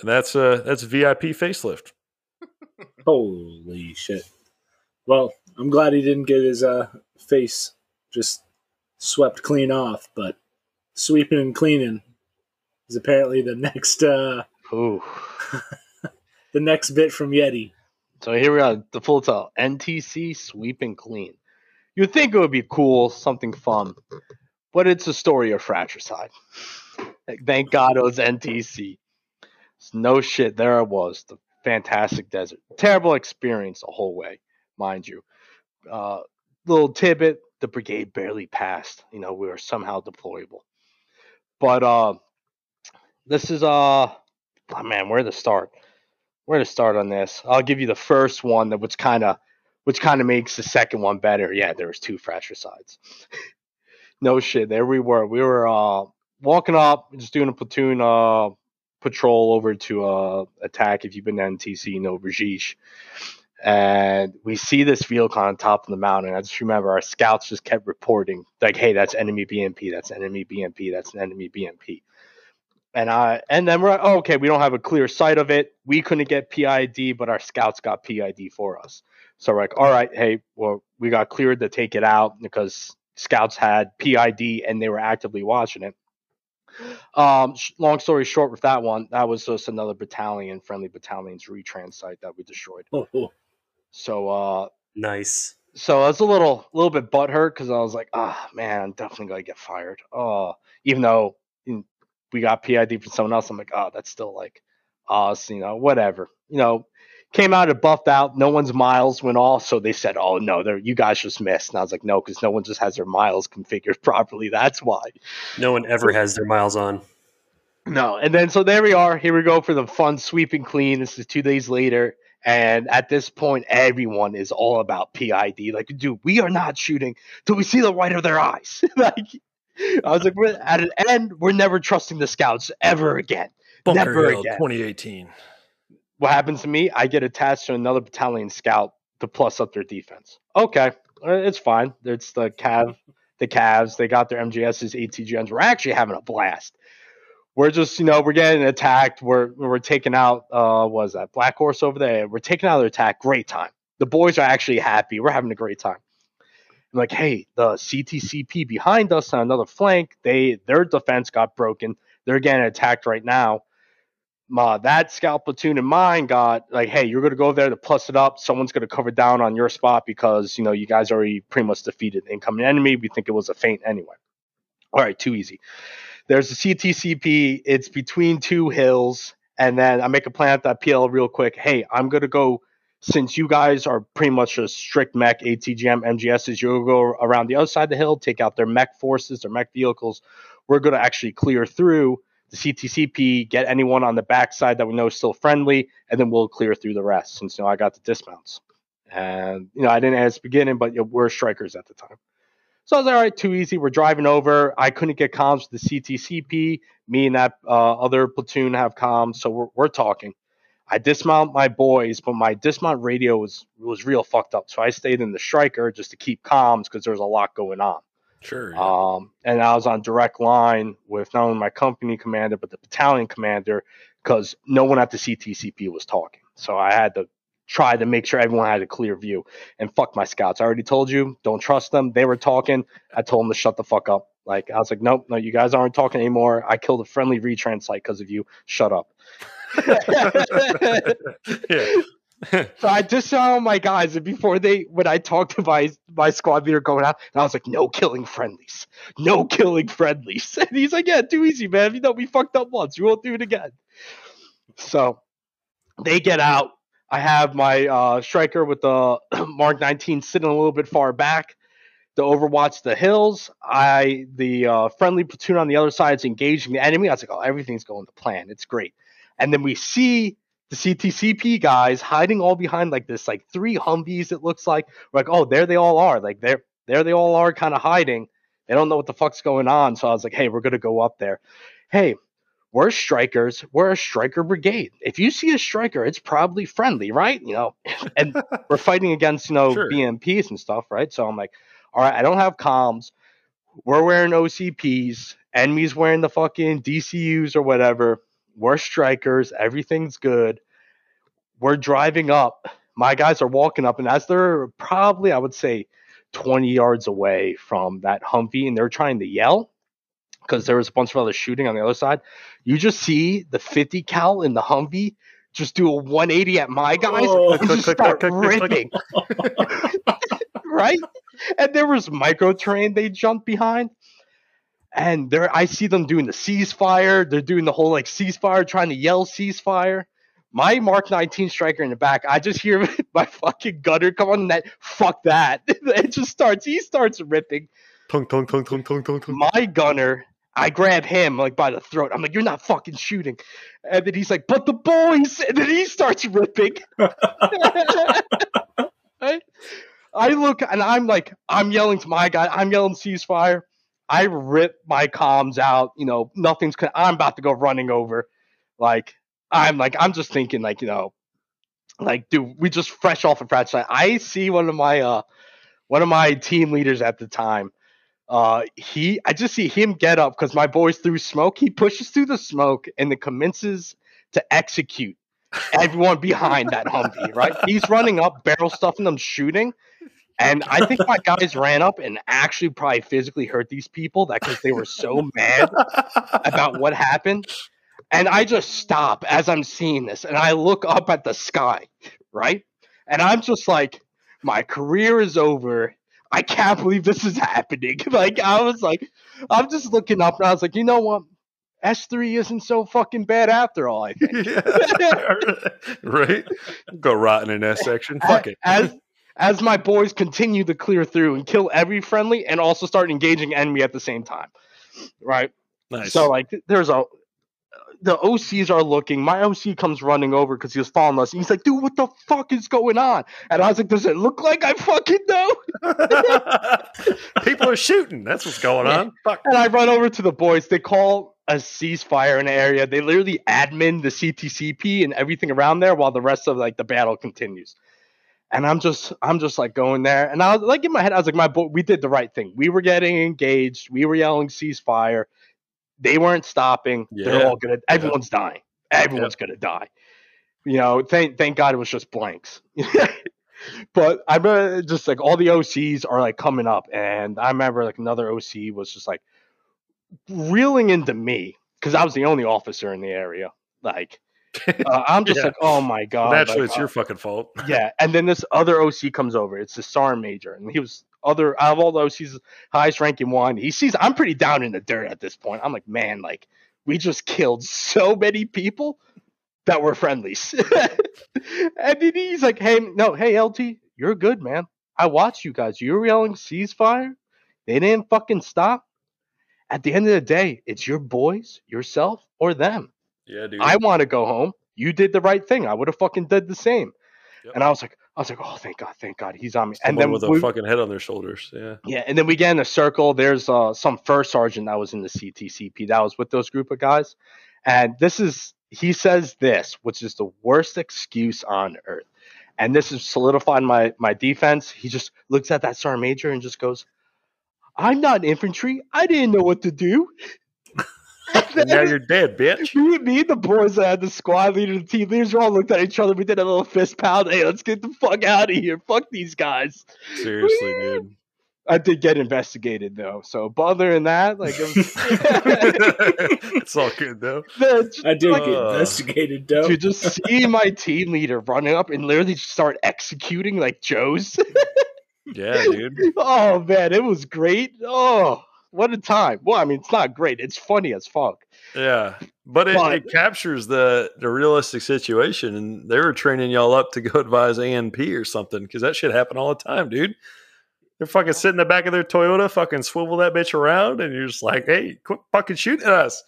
And that's uh that's VIP facelift. Holy shit. Well, I'm glad he didn't get his uh, face just swept clean off, but sweeping and cleaning is apparently the next uh, Ooh. the next bit from Yeti. So here we are, the full title NTC Sweep and Clean. You'd think it would be cool, something fun, but it's a story of fratricide. Thank God it was NTC. No shit, there I was, the fantastic desert. Terrible experience the whole way, mind you. Uh, little tidbit: the brigade barely passed. You know, we were somehow deployable. But uh, this is uh, oh man, where to start? where to start on this. I'll give you the first one that which kind of which kind of makes the second one better. Yeah, there was two fratricides. no shit, there we were. We were uh walking up, just doing a platoon uh patrol over to uh attack. If you've been to NTC, you know Razish. And we see this vehicle on top of the mountain. I just remember our scouts just kept reporting, like, hey, that's enemy BMP, that's enemy BMP, that's an enemy BMP. And I and then we're like, oh, okay, we don't have a clear sight of it. We couldn't get PID, but our scouts got PID for us. So we're like, all right, hey, well, we got cleared to take it out because scouts had PID and they were actively watching it. Um, long story short, with that one, that was just another battalion, friendly battalion's retrans site that we destroyed. Oh, oh. So uh, Nice. so I was a little, little bit butthurt because I was like, ah, man, I'm definitely gonna get fired. Oh, even though we got PID from someone else, I'm like, oh, that's still like us, you know, whatever. You know, came out and buffed out. No one's MILES went off, so they said, oh no, they're, you guys just missed. And I was like, no, because no one just has their MILES configured properly. That's why. No one ever has their MILES on. No, and then so there we are. Here we go for the fun sweep and clean. This is two days later. And at this point, everyone is all about PID. Like, dude, we are not shooting till we see the white of their eyes. like, I was like, at an end, we're never trusting the scouts ever again. Bunker Never Hill again. 2018. What happens to me? I get attached to another battalion scout to plus up their defense. Okay, uh, it's fine. It's the Cav, the Cavs. They got their MGSs, ATGMs. We're actually having a blast. We're just, you know, we're getting attacked. We're we're taking out uh what is that Black Horse over there? We're taking out their attack. Great time. The boys are actually happy. We're having a great time. I'm like, hey, the CTCP behind us on another flank, they their defense got broken. They're getting attacked right now. Ma, that scout platoon in mine got like, hey, you're gonna go there to plus it up. Someone's gonna cover down on your spot because you know you guys already pretty much defeated the incoming enemy. We think it was a feint anyway. All right, too easy. There's a CTCP. It's between two hills, and then I make a plan at that PL real quick. Hey, I'm gonna go since you guys are pretty much a strict mech ATGM MGSs. You'll go around the other side of the hill, take out their mech forces, their mech vehicles. We're gonna actually clear through the CTCP, get anyone on the backside that we know is still friendly, and then we'll clear through the rest. Since you know I got the dismounts, and you know I didn't at the beginning, but you know, we're Strykers at the time. So I was like, all right, too easy. We're driving over. I couldn't get comms with the CTCP. Me and that uh, other platoon have comms, so we're, we're talking. I dismount my boys, but my dismount radio was was real fucked up. So I stayed in the Stryker just to keep comms because there was a lot going on. Sure. yeah. Um, and I was on direct line with not only my company commander but the battalion commander because no one at the CTCP was talking. So I had to try to make sure everyone had a clear view. And fuck my scouts. I already told you, don't trust them. They were talking. I told them to shut the fuck up. Like I was like, nope, no, you guys aren't talking anymore. I killed a friendly retrans site because of you. Shut up. yeah. So I just saw my guys, and before they, when I talked to my my squad leader going out, and I was like, "No killing friendlies, no killing friendlies," and he's like, "Yeah, too easy, man. You know, we fucked up once, we won't do it again." So they get out. I have my uh, Stryker with the Mark 19 sitting a little bit far back to overwatch the hills. I the uh, friendly platoon on the other side is engaging the enemy. I was like, "Oh, everything's going to plan. It's great." And then we see the CTCP guys hiding all behind like this, like three Humvees. It looks like we're like, oh, there they all are. Like there, there they all are, kind of hiding. They don't know what the fuck's going on. So I was like, hey, we're gonna go up there. Hey, we're Strykers. We're a Stryker brigade. If you see a Stryker, it's probably friendly, right? You know, and we're fighting against you know Sure. BMPs and stuff, right? So I'm like, all right, I don't have comms. We're wearing OCPs. Enemies wearing the fucking DCUs or whatever. We're Strykers. Everything's good. We're driving up. My guys are walking up, and as they're probably, I would say, 20 yards away from that Humvee, and they're trying to yell because there was a bunch of other shooting on the other side. You just see the 50 cal in the Humvee just do a 180 at my guys Oh. and just start ripping. right? And there was micro terrain they jumped behind. And there I see them doing the ceasefire. They're doing the whole like ceasefire, trying to yell ceasefire. My Mark 19 Stryker in the back, I just hear my fucking gunner come on that fuck that. it just starts, he starts ripping. Tung, tung, tung, tung, tung, tung, tung. My gunner, I grab him like by the throat. I'm like, you're not fucking shooting. And then he's like, but the boys. And then he starts ripping. Right? I look and I'm like, I'm yelling to my guy, I'm yelling ceasefire. I rip my comms out, you know, nothing's, con- I'm about to go running over. Like, I'm like, I'm just thinking, like, you know, like, dude, we just fresh off a of practice. I see one of my, uh, one of my team leaders at the time. Uh, he, I just see him get up because my boys threw smoke. He pushes through the smoke and then commences to execute everyone behind that Humvee, right? He's running up, barrel stuffing them, shooting. And I think my guys ran up and actually probably physically hurt these people that because they were so mad about what happened. And I just stop as I'm seeing this and I look up at the sky, right? And I'm just like, my career is over. I can't believe this is happening. Like, I was like, I'm just looking up and I was like, you know what? S3 isn't so fucking bad after all, I think. Yeah. right? Go rot in an S section. Fuck it. As as my boys continue to clear through and kill every friendly and also start engaging enemy at the same time. Right? Nice. So like there's a the OCs are looking. My OC comes running over because he was following us. And he's like, dude, what the fuck is going on? And I was like, does it look like I fucking know? People are shooting. That's what's going Yeah. on. Fuck. And I run over to the boys. They call a ceasefire in the area. They literally admin the CTCP and everything around there while the rest of like the battle continues. And I'm just, I'm just like going there. And I was like in my head, I was like, my boy, we did the right thing. We were getting engaged. We were yelling ceasefire. They weren't stopping. They're all gonna. Everyone's dying. Everyone's gonna die. You know, thank thank God it was just blanks. but I remember uh, just like all the OCs are like coming up, and I remember like another OC was just like reeling into me because I was the only officer in the area. Like, uh, I'm just Yeah. like, oh my god. Naturally, like, it's uh, your fucking fault. yeah, and then this other OC comes over. It's the sergeant major, and he was other out of all those, he's highest ranking one. He sees I'm pretty down in the dirt at this point. I'm like, man, like we just killed so many people that were friendlies. and then he's like, hey, no, hey LT, you're good, man. I watched you guys. You were yelling ceasefire. They didn't fucking stop. At the end of the day, it's your boys, yourself, or them. Yeah, dude. I want to go home. You did the right thing. I would have fucking did the same. Yep. And I was like, I was like, oh, thank God, thank God, he's on me. Someone and then with a we, fucking head on their shoulders. Yeah. yeah, and then we get in a circle. There's uh, some first sergeant that was in the CTCP that was with those group of guys, and this is he says this, which is the worst excuse on earth, and this is solidifying my my defense. He just looks at that sergeant major and just goes, "I'm not infantry. I didn't know what to do." And And now you're dead, bitch. me, me and the boys that had the squad leader, the team leaders, we all looked at each other. We did a little fist pound. Hey, let's get the fuck out of here. Fuck these guys. Seriously, dude. I did get investigated though. So, but other than that, like, it was- it's all good though. the- I did like, get Uh, investigated, though. to just see my team leader running up and literally start executing like Joe's. Yeah, dude. oh man, it was great. Oh, what a time. Well, I mean, it's not great. It's funny as fuck. Yeah, but it, But- it captures the the realistic situation, and they were training y'all up to go advise ANP or something because that shit happened all the time, dude. They're fucking sitting in the back of their Toyota, fucking swivel that bitch around, and you're just like, "Hey, quit fucking shooting at us!"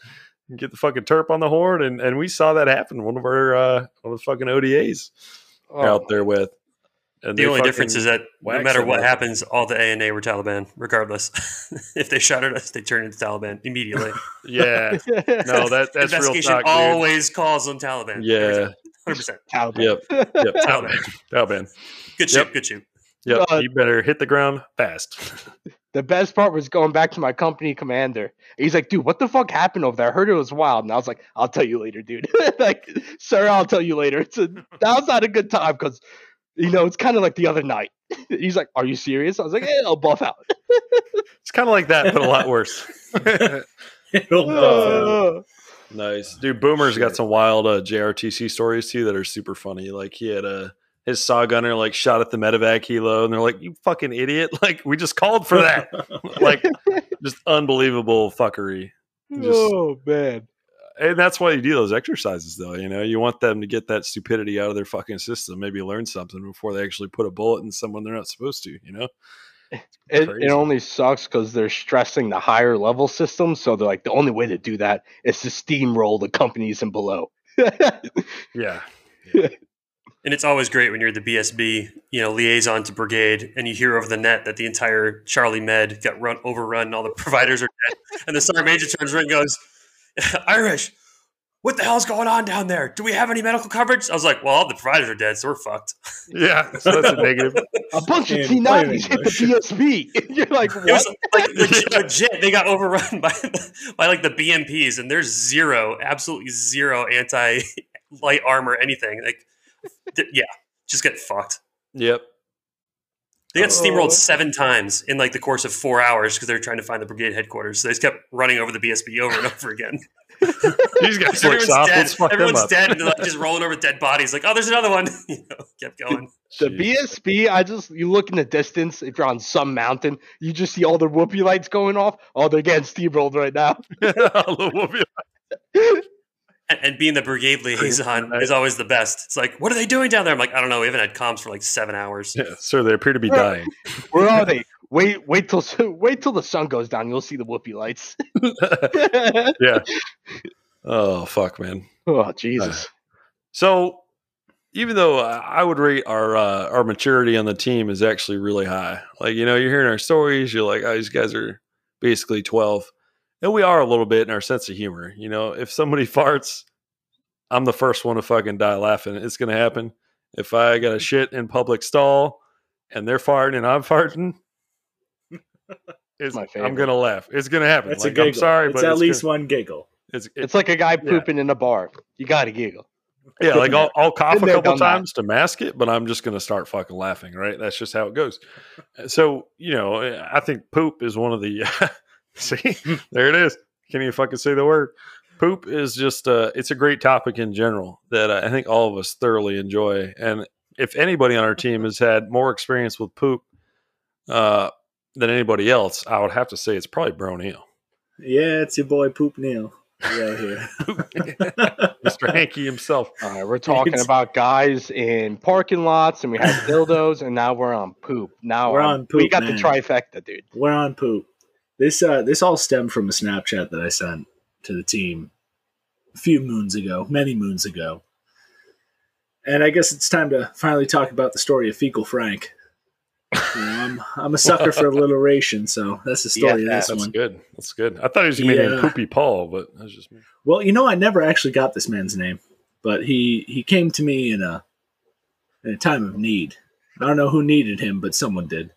And get the fucking terp on the horn, and and we saw that happen. One of our uh, one of the fucking ODAs Oh, out there with. And The only difference is that no matter what up. happens, all the ANA were Taliban, regardless. if they shot at us, they turn into Taliban immediately. yeah, no, that that's real Investigation talk, dude. always calls on Taliban. Yeah, hundred percent. Taliban. yep, yep, Taliban. Taliban. Good shoot. Yep. Good shoot. Yep, Uh, you better hit the ground fast. The best part was going back to my company commander. He's like, dude, what the fuck happened over there? I heard it was wild. And I was like, I'll tell you later, dude. like, sir, I'll tell you later. It's a, that was not a good time because, you know, it's kind of like the other night. He's like, are you serious? I was like, yeah, I'll buff out. It's kind of like that, but a lot worse. It'll buff out. Uh, nice, dude. Boomer's got some wild uh, JRTC stories too that are super funny. Like he had a his saw gunner like shot at the medevac helo, and they're like, "You fucking idiot! Like we just called for that." like just unbelievable fuckery. Just- oh, man. And that's why you do those exercises, though. You know, you want them to get that stupidity out of their fucking system, maybe learn something before they actually put a bullet in someone they're not supposed to. You know? Eh, it, it only sucks because they're stressing the higher level systems. So they're like, the only way to do that is to steamroll the companies and below. Yeah. And it's always great when you're the BSB, you know, liaison to brigade, and you hear over the net that the entire Charlie Med got run overrun, and all the providers are dead, and the sergeant major turns around and goes, "Irish, what the hell's going on down there? Do we have any medical coverage?" I was like, "Well, all the providers are dead, so we're fucked." Yeah. So that's a negative. A bunch of T90s hit the English. You're like, It was like legit, legit. They got overrun by by like the BMPs, and there's zero, absolutely zero anti light armor anything. Like, th- yeah, just get fucked. Yep. They got Oh. steamrolled seven times in like the course of four hours because they were trying to find the brigade headquarters. So they just kept running over the BSB over and over again. These guys look Everyone's soft. dead. Let's fuck them Everyone's up. dead, and they're like just rolling over dead bodies. Like, oh, there's another one. you know, kept going. The Jeez. BSB, I just you look in the distance. If you're on some mountain, you just see all the whoopee lights going off. Oh, they're getting steamrolled right now. The whoopee- And, and being the brigade liaison is always the best. It's like, what are they doing down there? I'm like, I don't know. We haven't had comms for like seven hours. yeah, sir, they appear to be dying. Where are they? Wait, wait till wait till the sun goes down. You'll see the whoopee lights. yeah. Oh fuck, man. oh Jesus! So, even though I I would rate our uh, our maturity on the team is actually really high, like you know, you're hearing our stories, you're like, oh, these guys are basically twelve, and we are a little bit in our sense of humor. You know, if somebody farts, I'm the first one to fucking die laughing. It's gonna happen. If I got a shit in public stall and they're farting and I'm farting, it's, My I'm gonna laugh. It's gonna happen. That's like, a giggle. I'm sorry, it's but at it's least gonna- one giggle. it's, it- It's like a guy Yeah. pooping in a bar. You got to giggle. Yeah, like I'll, I'll cough a couple done that. times to mask it, but I'm just going to start fucking laughing, right? That's just how it goes. So, you know, I think poop is one of the. see, there it is. Can you fucking say the word. Poop is just, uh, it's a great topic in general that I think all of us thoroughly enjoy. And if anybody on our team has had more experience with poop uh, than anybody else, I would have to say it's probably Bro Neal. Yeah, it's your boy Poop Neil. Yeah, here. Mr. Hanky himself. All right, we're talking It's- about guys in parking lots, and we have dildos, and now we're on poop. Now We're I'm- on We got man. the trifecta, dude. We're on poop. This uh this all stemmed from a Snapchat that I sent to the team a few moons ago, many moons ago. And I guess it's time to finally talk about the story of Fecal Frank. You know, I'm I'm a sucker for alliteration, so that's the story Yeah, of this That's one. good. That's good. I thought he was gonna be named. Poopy Paul, but that's just me. Well, you know, I never actually got this man's name, but he he came to me in a in a time of need. I don't know who needed him, but someone did.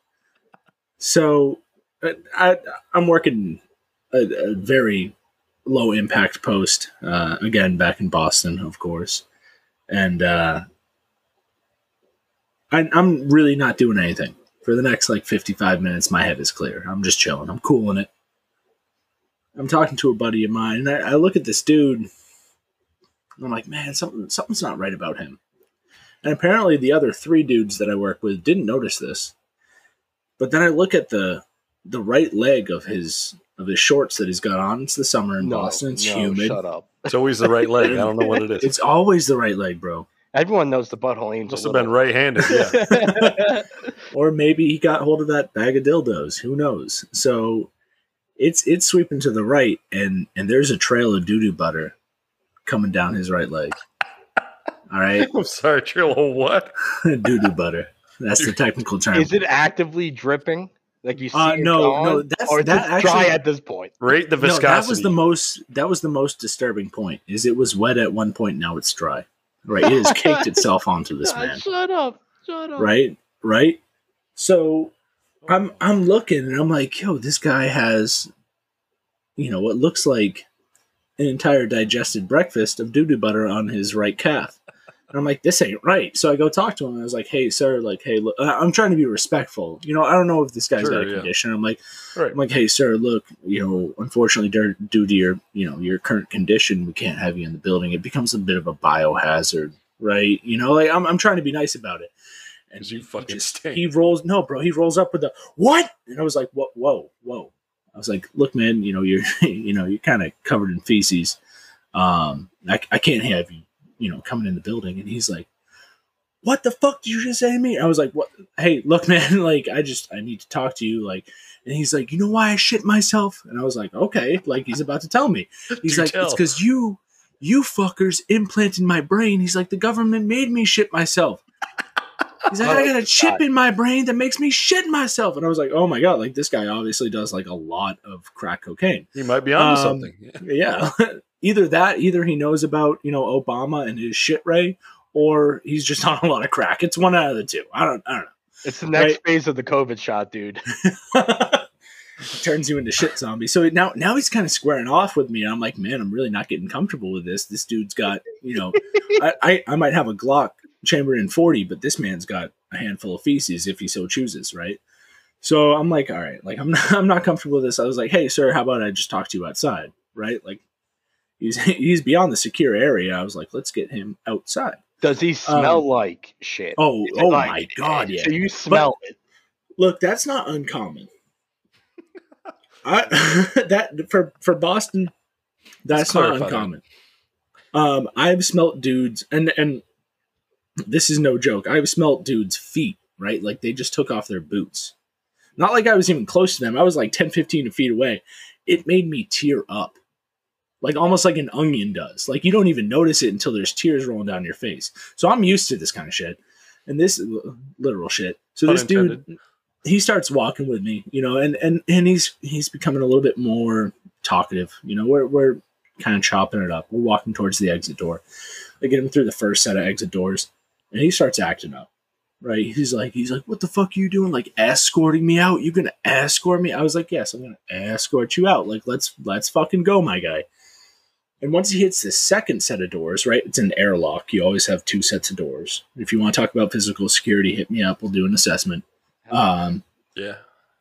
So I, I'm working a, a very low impact post uh, again back in Boston, of course, and uh, I, I'm really not doing anything for the next like 55 minutes. My head is clear. I'm just chilling. I'm cooling it. I'm talking to a buddy of mine, and I, I look at this dude. I'm like, man, something something's not right about him. And apparently, the other three dudes that I work with didn't notice this. But then I look at the the right leg of his of his shorts that he's got on. It's the summer in No, Boston. It's no, humid. Shut up. It's always the right leg. I don't know what it is. It's always the right leg, bro. Everyone knows the butthole angel. Must have been right-handed. Yeah. Yeah. Or maybe he got hold of that bag of dildos. Who knows? So it's it's sweeping to the right, and and there's a trail of doo doo butter coming down his right leg. All right, I'm sorry, Trill. What? doo doo butter. That's the technical term. Is it actively dripping? Like you see Uh, no, gone? no, that's- or that it dry actually- at this point. Rate the viscosity. no, that was the most that was the most disturbing point. Is it was wet at one point, now it's dry. Right, it has caked itself onto this man. Shut up. Shut up. Right, right. So I'm I'm looking and I'm like, yo, this guy has, you know, what looks like an entire digested breakfast of doo doo butter on his right calf. And I'm like, this ain't right. So I go talk to him. And I was like, hey, sir, like, hey, look, I'm trying to be respectful. You know, I don't know if this guy's Sure, got a yeah. condition. I'm like, Right. I'm like, hey, sir, look, you know, unfortunately, due to your, you know, your current condition, we can't have you in the building. It becomes a bit of a biohazard, right? You know, like I'm, I'm trying to be nice about it. And you he fucking just- stink. He rolls, no, bro, he rolls up with the what? And I was like, whoa, whoa, whoa. I was like, look, man, you know, you're, you know, you're kind of covered in feces. Um, I, I can't have you, you know, coming in the building. And he's like, what the fuck did you just say to me? I was like, what? Hey, look, man, like, I just, I need to talk to you. Like, and he's like, you know why I shit myself? And I was like, okay, like he's about to tell me. He's Do like, tell. it's because you, you fuckers implanted my brain. He's like, the government made me shit myself. He's like, I got a chip in my brain that makes me shit myself. And I was like, oh my God, like this guy obviously does like a lot of crack cocaine. He might be onto Um, something. Yeah. Yeah. Either that, either he knows about, you know, Obama and his shit ray, or he's just on a lot of crack. It's one out of the two. I don't I don't know. It's the next Right. phase of the COVID shot, dude. turns you into shit zombie. So now now he's kind of squaring off with me. And I'm like, man, I'm really not getting comfortable with this. This dude's got, you know, I, I, I might have a Glock chamber in 40, but this man's got a handful of feces if he so chooses, right? So I'm like, all right, like I'm not, I'm not comfortable with this. I was like, hey, sir, how about I just talk to you outside, right? Like he's he's beyond the secure area. I was like, let's get him outside. Does he smell Um, like shit? Oh, it oh like- my god, yeah. So you smell it. Look, that's not uncommon. I that for for Boston, that's Let's not clarify that. uncommon. Um, I've smelt dudes, and and this is no joke. I've smelt dudes' feet, right? Like they just took off their boots. Not like I was even close to them. I was like 10, 15 feet away. It made me tear up. Like almost like an onion does. Like you don't even notice it until there's tears rolling down your face. So I'm used to this kind of shit. And this literal shit. So Pun this dude he starts walking with me, you know, and and and he's he's becoming a little bit more talkative. You know, we're we're kind of chopping it up. We're walking towards the exit door. I get him through the first set of exit doors, and he starts acting up. Right? He's like, he's like, what the fuck are you doing? Like escorting me out? You gonna escort me? I was like, yes, I'm gonna escort you out. Like let's let's fucking go, my guy. And once he hits the second set of doors, right? It's an airlock. You always have two sets of doors. If you want to talk about physical security, hit me up. We'll do an assessment. Um, Yeah.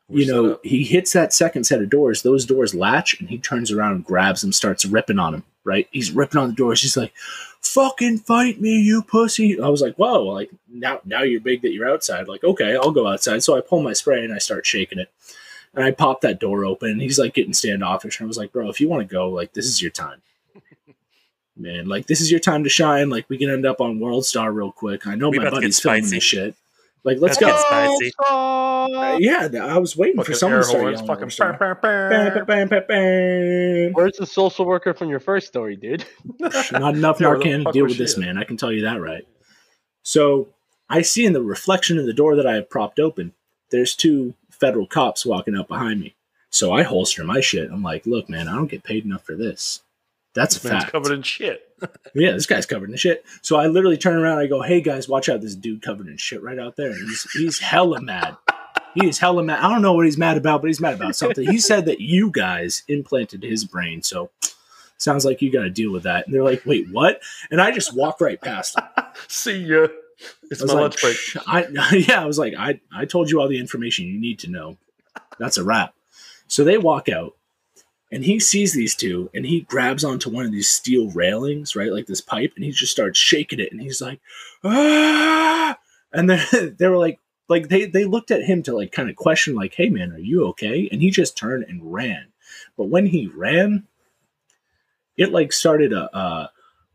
We're you know, he hits that second set of doors. Those doors latch, and he turns around and grabs them, starts ripping on him. Right? He's ripping on the doors. He's like, "Fucking fight me, you pussy!" I was like, "Whoa!" Like now, now you're big that you're outside. Like, okay, I'll go outside. So I pull my spray and I start shaking it, and I pop that door open. And he's like getting standoffish, and I was like, "Bro, if you want to go, like, this is your time." Man, like this is your time to shine. Like we can end up on World Star real quick. I know We my about to get buddy's filming this shit. Like, let's Let's go. spicy. Uh, yeah, I was waiting for Fucking someone to start horns. yelling. Fucking. World Star. brr, brr, Bam, bam, bam, bam, Where's the social worker from your first story, dude? Not enough Yeah, where the Narcan to deal with this at? man. I can tell you that right. So I see in the reflection of the door that I have propped open, there's two federal cops walking up behind me. So I holster my shit. I'm like, look, man, I don't get paid enough for this. That's a Man's covered in shit. Yeah, this guy's covered in shit. So I literally turn around. I go, "Hey guys, watch out! This dude covered in shit right out there." And he's he's hella mad. He is hella mad. I don't know what he's mad about, but he's mad about something. He said that you guys implanted his brain. So sounds like you got to deal with that. And they're like, "Wait, what?" And I just walk right past him. See ya. It's my like, lunch break. I yeah, I was like, I I told you all the information you need to know. That's a wrap. So they walk out, and he sees these two, and he grabs onto one of these steel railings, right, like this pipe, and he just starts shaking it, and he's like, ah! And then they were like, like they they looked at him to like kind of question, like, hey man, are you okay? And he just turned and ran. But when he ran, it like started a. Uh,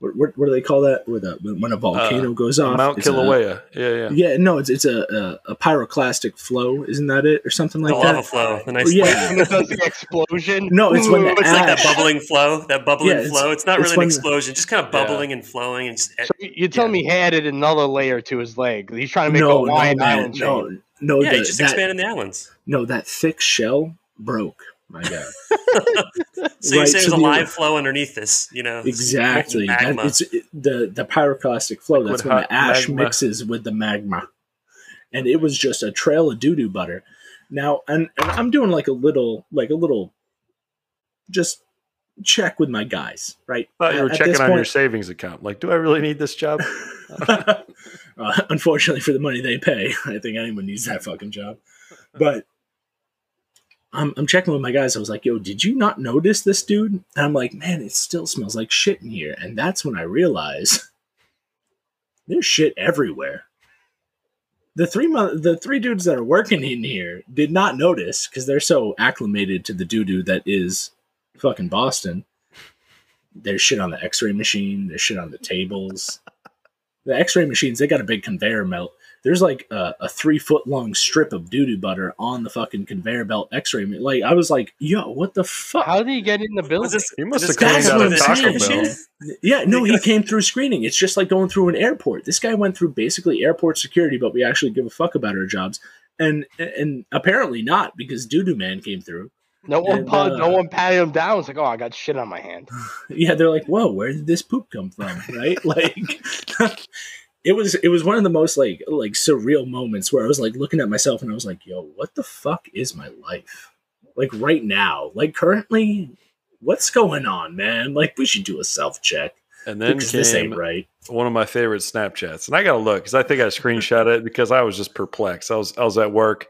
what, what, what do they call that? Where the when a volcano uh, goes off? Mount It's a- Kilauea. Yeah, yeah. yeah, no, it's it's a, a a pyroclastic flow, isn't that it, or something like the lava that? flow, the nice. Yeah. When it does the explosion. No, it's when the It's like that bubbling flow, that bubbling Yeah, it's- flow. It's not it's really an when- explosion, just kind of Yeah. bubbling and flowing. And just, So you- you're telling me he added another layer to his leg? He's trying to make no, a no, Hawaiian man, island chain. no, no, yeah, the- he just that, expanded the islands. no, that thick shell broke. My God, So you say there's a the- live flow underneath this, you know? this exactly. That, magma. it's it, the the pyroclastic flow. That's when the ash magma. mixes with the magma, and it was just a trail of doo doo butter. Now, and, and I'm doing like a little, like a little, just check with my guys, right? I you were At- at checking this on your savings account. Like, do I really need this job? uh, unfortunately, for the money they pay, I think anyone needs that fucking job. But I'm, I'm checking with my guys. I was like, yo, did you not notice this dude? And I'm like, man, it still smells like shit in here. And that's when I realize there's shit everywhere. The three mo- the three dudes that are working in here did not notice because they're so acclimated to the doo doo that is fucking Boston. There's shit on the X-ray machine. There's shit on the tables the x-ray machines they got a big conveyor belt there's like a, a three foot long strip of doo-doo butter on the fucking conveyor belt x-ray like i was like yo what the fuck How did he get in the building? this, He must have cleaned guy out go a to Taco Bell. yeah no he came through screening it's just like going through an airport this guy went through basically airport security but we actually give a fuck about our jobs and and apparently not because doo-doo man came through No one, And, uh, no one patted him down. It's like, oh, I got shit on my hand. yeah they're like whoa where did this poop come from right like it was it was one of the most like like surreal moments where i was like looking at myself and i was like yo what the fuck is my life like right now like currently what's going on man like we should do a self check And then because this ain't right one of my favorite Snapchats, and I got to look because I think I screenshot it because I was just perplexed. I was I was at work,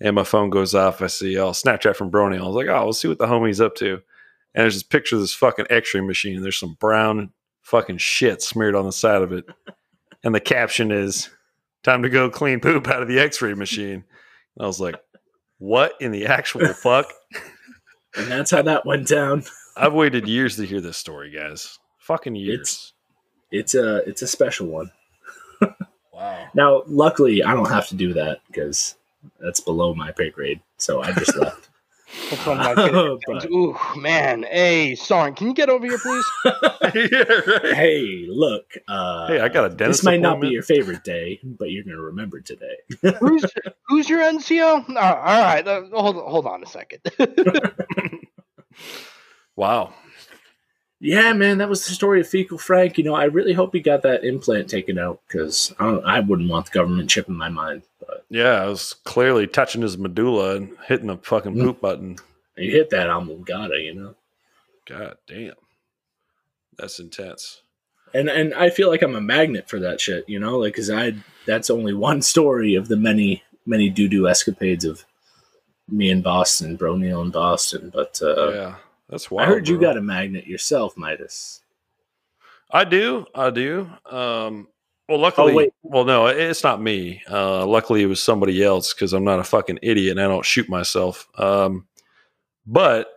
and my phone goes off. I see oh Snapchat from Brony. I was like, oh, let's see what the homie's up to. And there's this picture of this fucking X-ray machine. and There's some brown fucking shit smeared on the side of it, and the caption is, "Time to go clean poop out of the X-ray machine." And I was like, what in the actual fuck? and that's how that went down I've waited years to hear this story, guys. Fucking years. it's a it's a special one wow. now luckily i don't have to do that because that's below my pay grade so i just left That's one of my favorite But- Ooh, man. Hey, Soren, can you get over here, please? yeah, right. hey, look. Uh, Hey, I got a dentist This might not be your favorite day, but you're going to remember today. who's who's your NCO? Uh, all right, uh, hold hold on a second. Wow. yeah, man, that was the story of Fecal Frank. You know, I really hope he got that implant taken out because I, I wouldn't want the government chipping my mind. But Yeah, I was clearly touching his medulla and hitting the fucking Mm. poop button. you hit that Amulgata, you know. God damn. That's intense. And and I feel like I'm a magnet for that shit, you know, like because I that's only one story of the many many doo doo escapades of me in Boston, Bro Neil in Boston. But uh, yeah. That's wild. I heard you got a magnet yourself, Midas. I do. I do. Um, well, luckily, Oh, well, no, it's not me. Uh, luckily, it was somebody else because I'm not a fucking idiot and I don't shoot myself. Um, but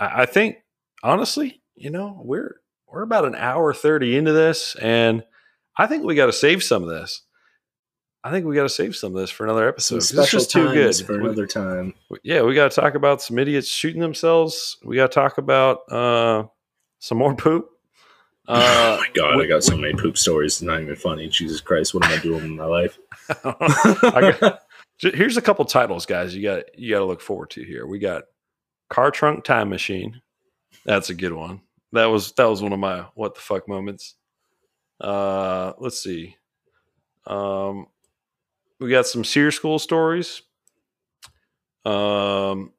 I, I think, honestly, you know, we're we're about an hour thirty into this, and I think we got to save some of this. I think we got to save some of this for another episode. episode. 'cause special It's just too good. for We- another time. yeah, we got to talk about some idiots shooting themselves. We got to talk about uh, some more poop, Uh, oh my god, I got so many poop stories. It's not even funny. Jesus Christ, what am I doing in my life? got, here's a couple titles, guys. You got you got to look forward to here. We got car trunk time machine. That's a good one. That was that was one of my what the fuck moments. Uh, let's see. Um, we got some SERE School stories. Um,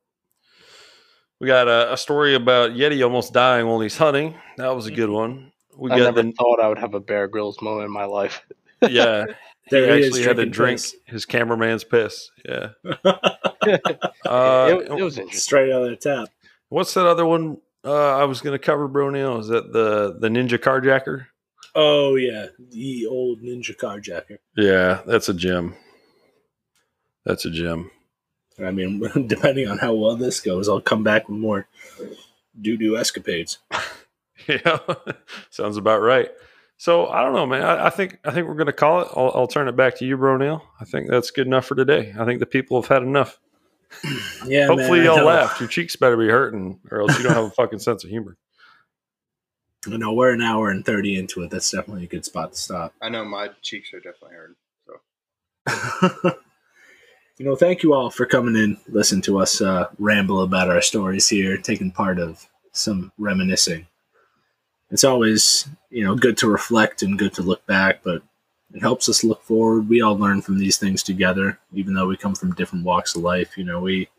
we got a, a, story about Yeti almost dying while he's hunting. That was a good one. We I never the, thought I would have a Bear Grylls moment in my life. yeah, he actually had to drink piss. his cameraman's piss. Yeah, uh, it, it, was straight out of the tap. What's that other one uh, I was going to cover, Bro Is that the the Ninja Carjacker? Oh yeah, the old Ninja Carjacker. Yeah, that's a gem. That's a gem. I mean, depending on how well this goes, I'll come back with more doo doo escapades. yeah, sounds about right. So I don't know, man. I, I think I think we're going to call it. I'll, I'll, turn it back to you, Bro I think that's good enough for today. I think the people have had enough. Yeah. Hopefully man, y'all laughed. Your cheeks better be hurting, or else you don't have a fucking sense of humor. I know we're an hour and thirty into it. That's definitely a good spot to stop. I know my cheeks are definitely hurting. So. you know, thank you all for coming in, listen to us uh, ramble about our stories here, taking part of some reminiscing. It's always, you know, good to reflect and good to look back, but it helps us look forward. We all learn from these things together, even though we come from different walks of life. You know, we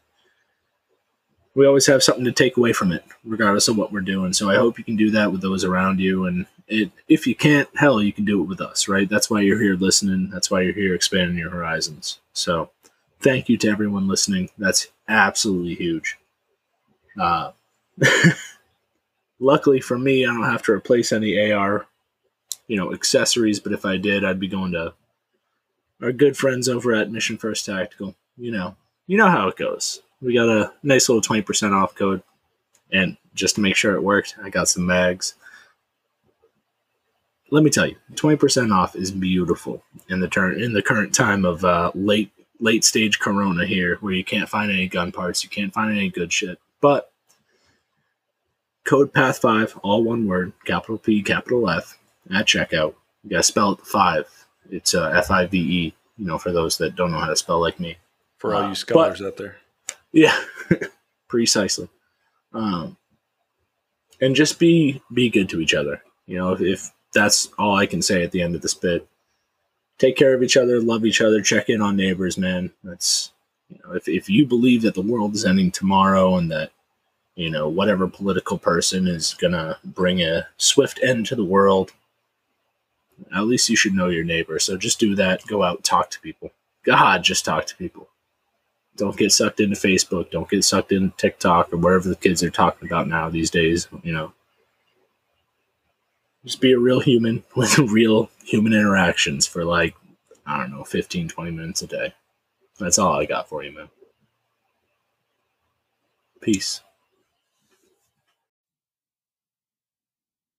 we always have something to take away from it, regardless of what we're doing. So I hope you can do that with those around you. And it, if you can't, hell, you can do it with us, right? That's why you're here listening. That's why you're here expanding your horizons. So thank you to everyone listening. That's absolutely huge. Uh, luckily for me, I don't have to replace any AR, you know, accessories. But if I did, I'd be going to our good friends over at Mission First Tactical. You know, you know how it goes. We got a nice little twenty percent off code, and just to make sure it worked, I got some mags. Let me tell you, twenty percent off is beautiful in the turn in the current time of uh, late late stage Corona here, where you can't find any gun parts, you can't find any good shit. But code path five, all one word, capital P, capital F at checkout. You gotta spell it five. It's uh, F I V E. You know, for those that don't know how to spell like me. For all uh, you scholars but, out there. Yeah, precisely. Um, and just be be good to each other. You know, if, if that's all I can say at the end of this bit, take care of each other, love each other, check in on neighbors, man. That's you know, if if you believe that the world is ending tomorrow and that you know whatever political person is gonna bring a swift end to the world, at least you should know your neighbor. So just do that. Go out, talk to people. God, just talk to people. Don't get sucked into Facebook. Don't get sucked into TikTok or wherever the kids are talking about now these days. You know, just be a real human with real human interactions for like, I don't know, 15, 20 minutes a day. That's all I got for you, man. Peace.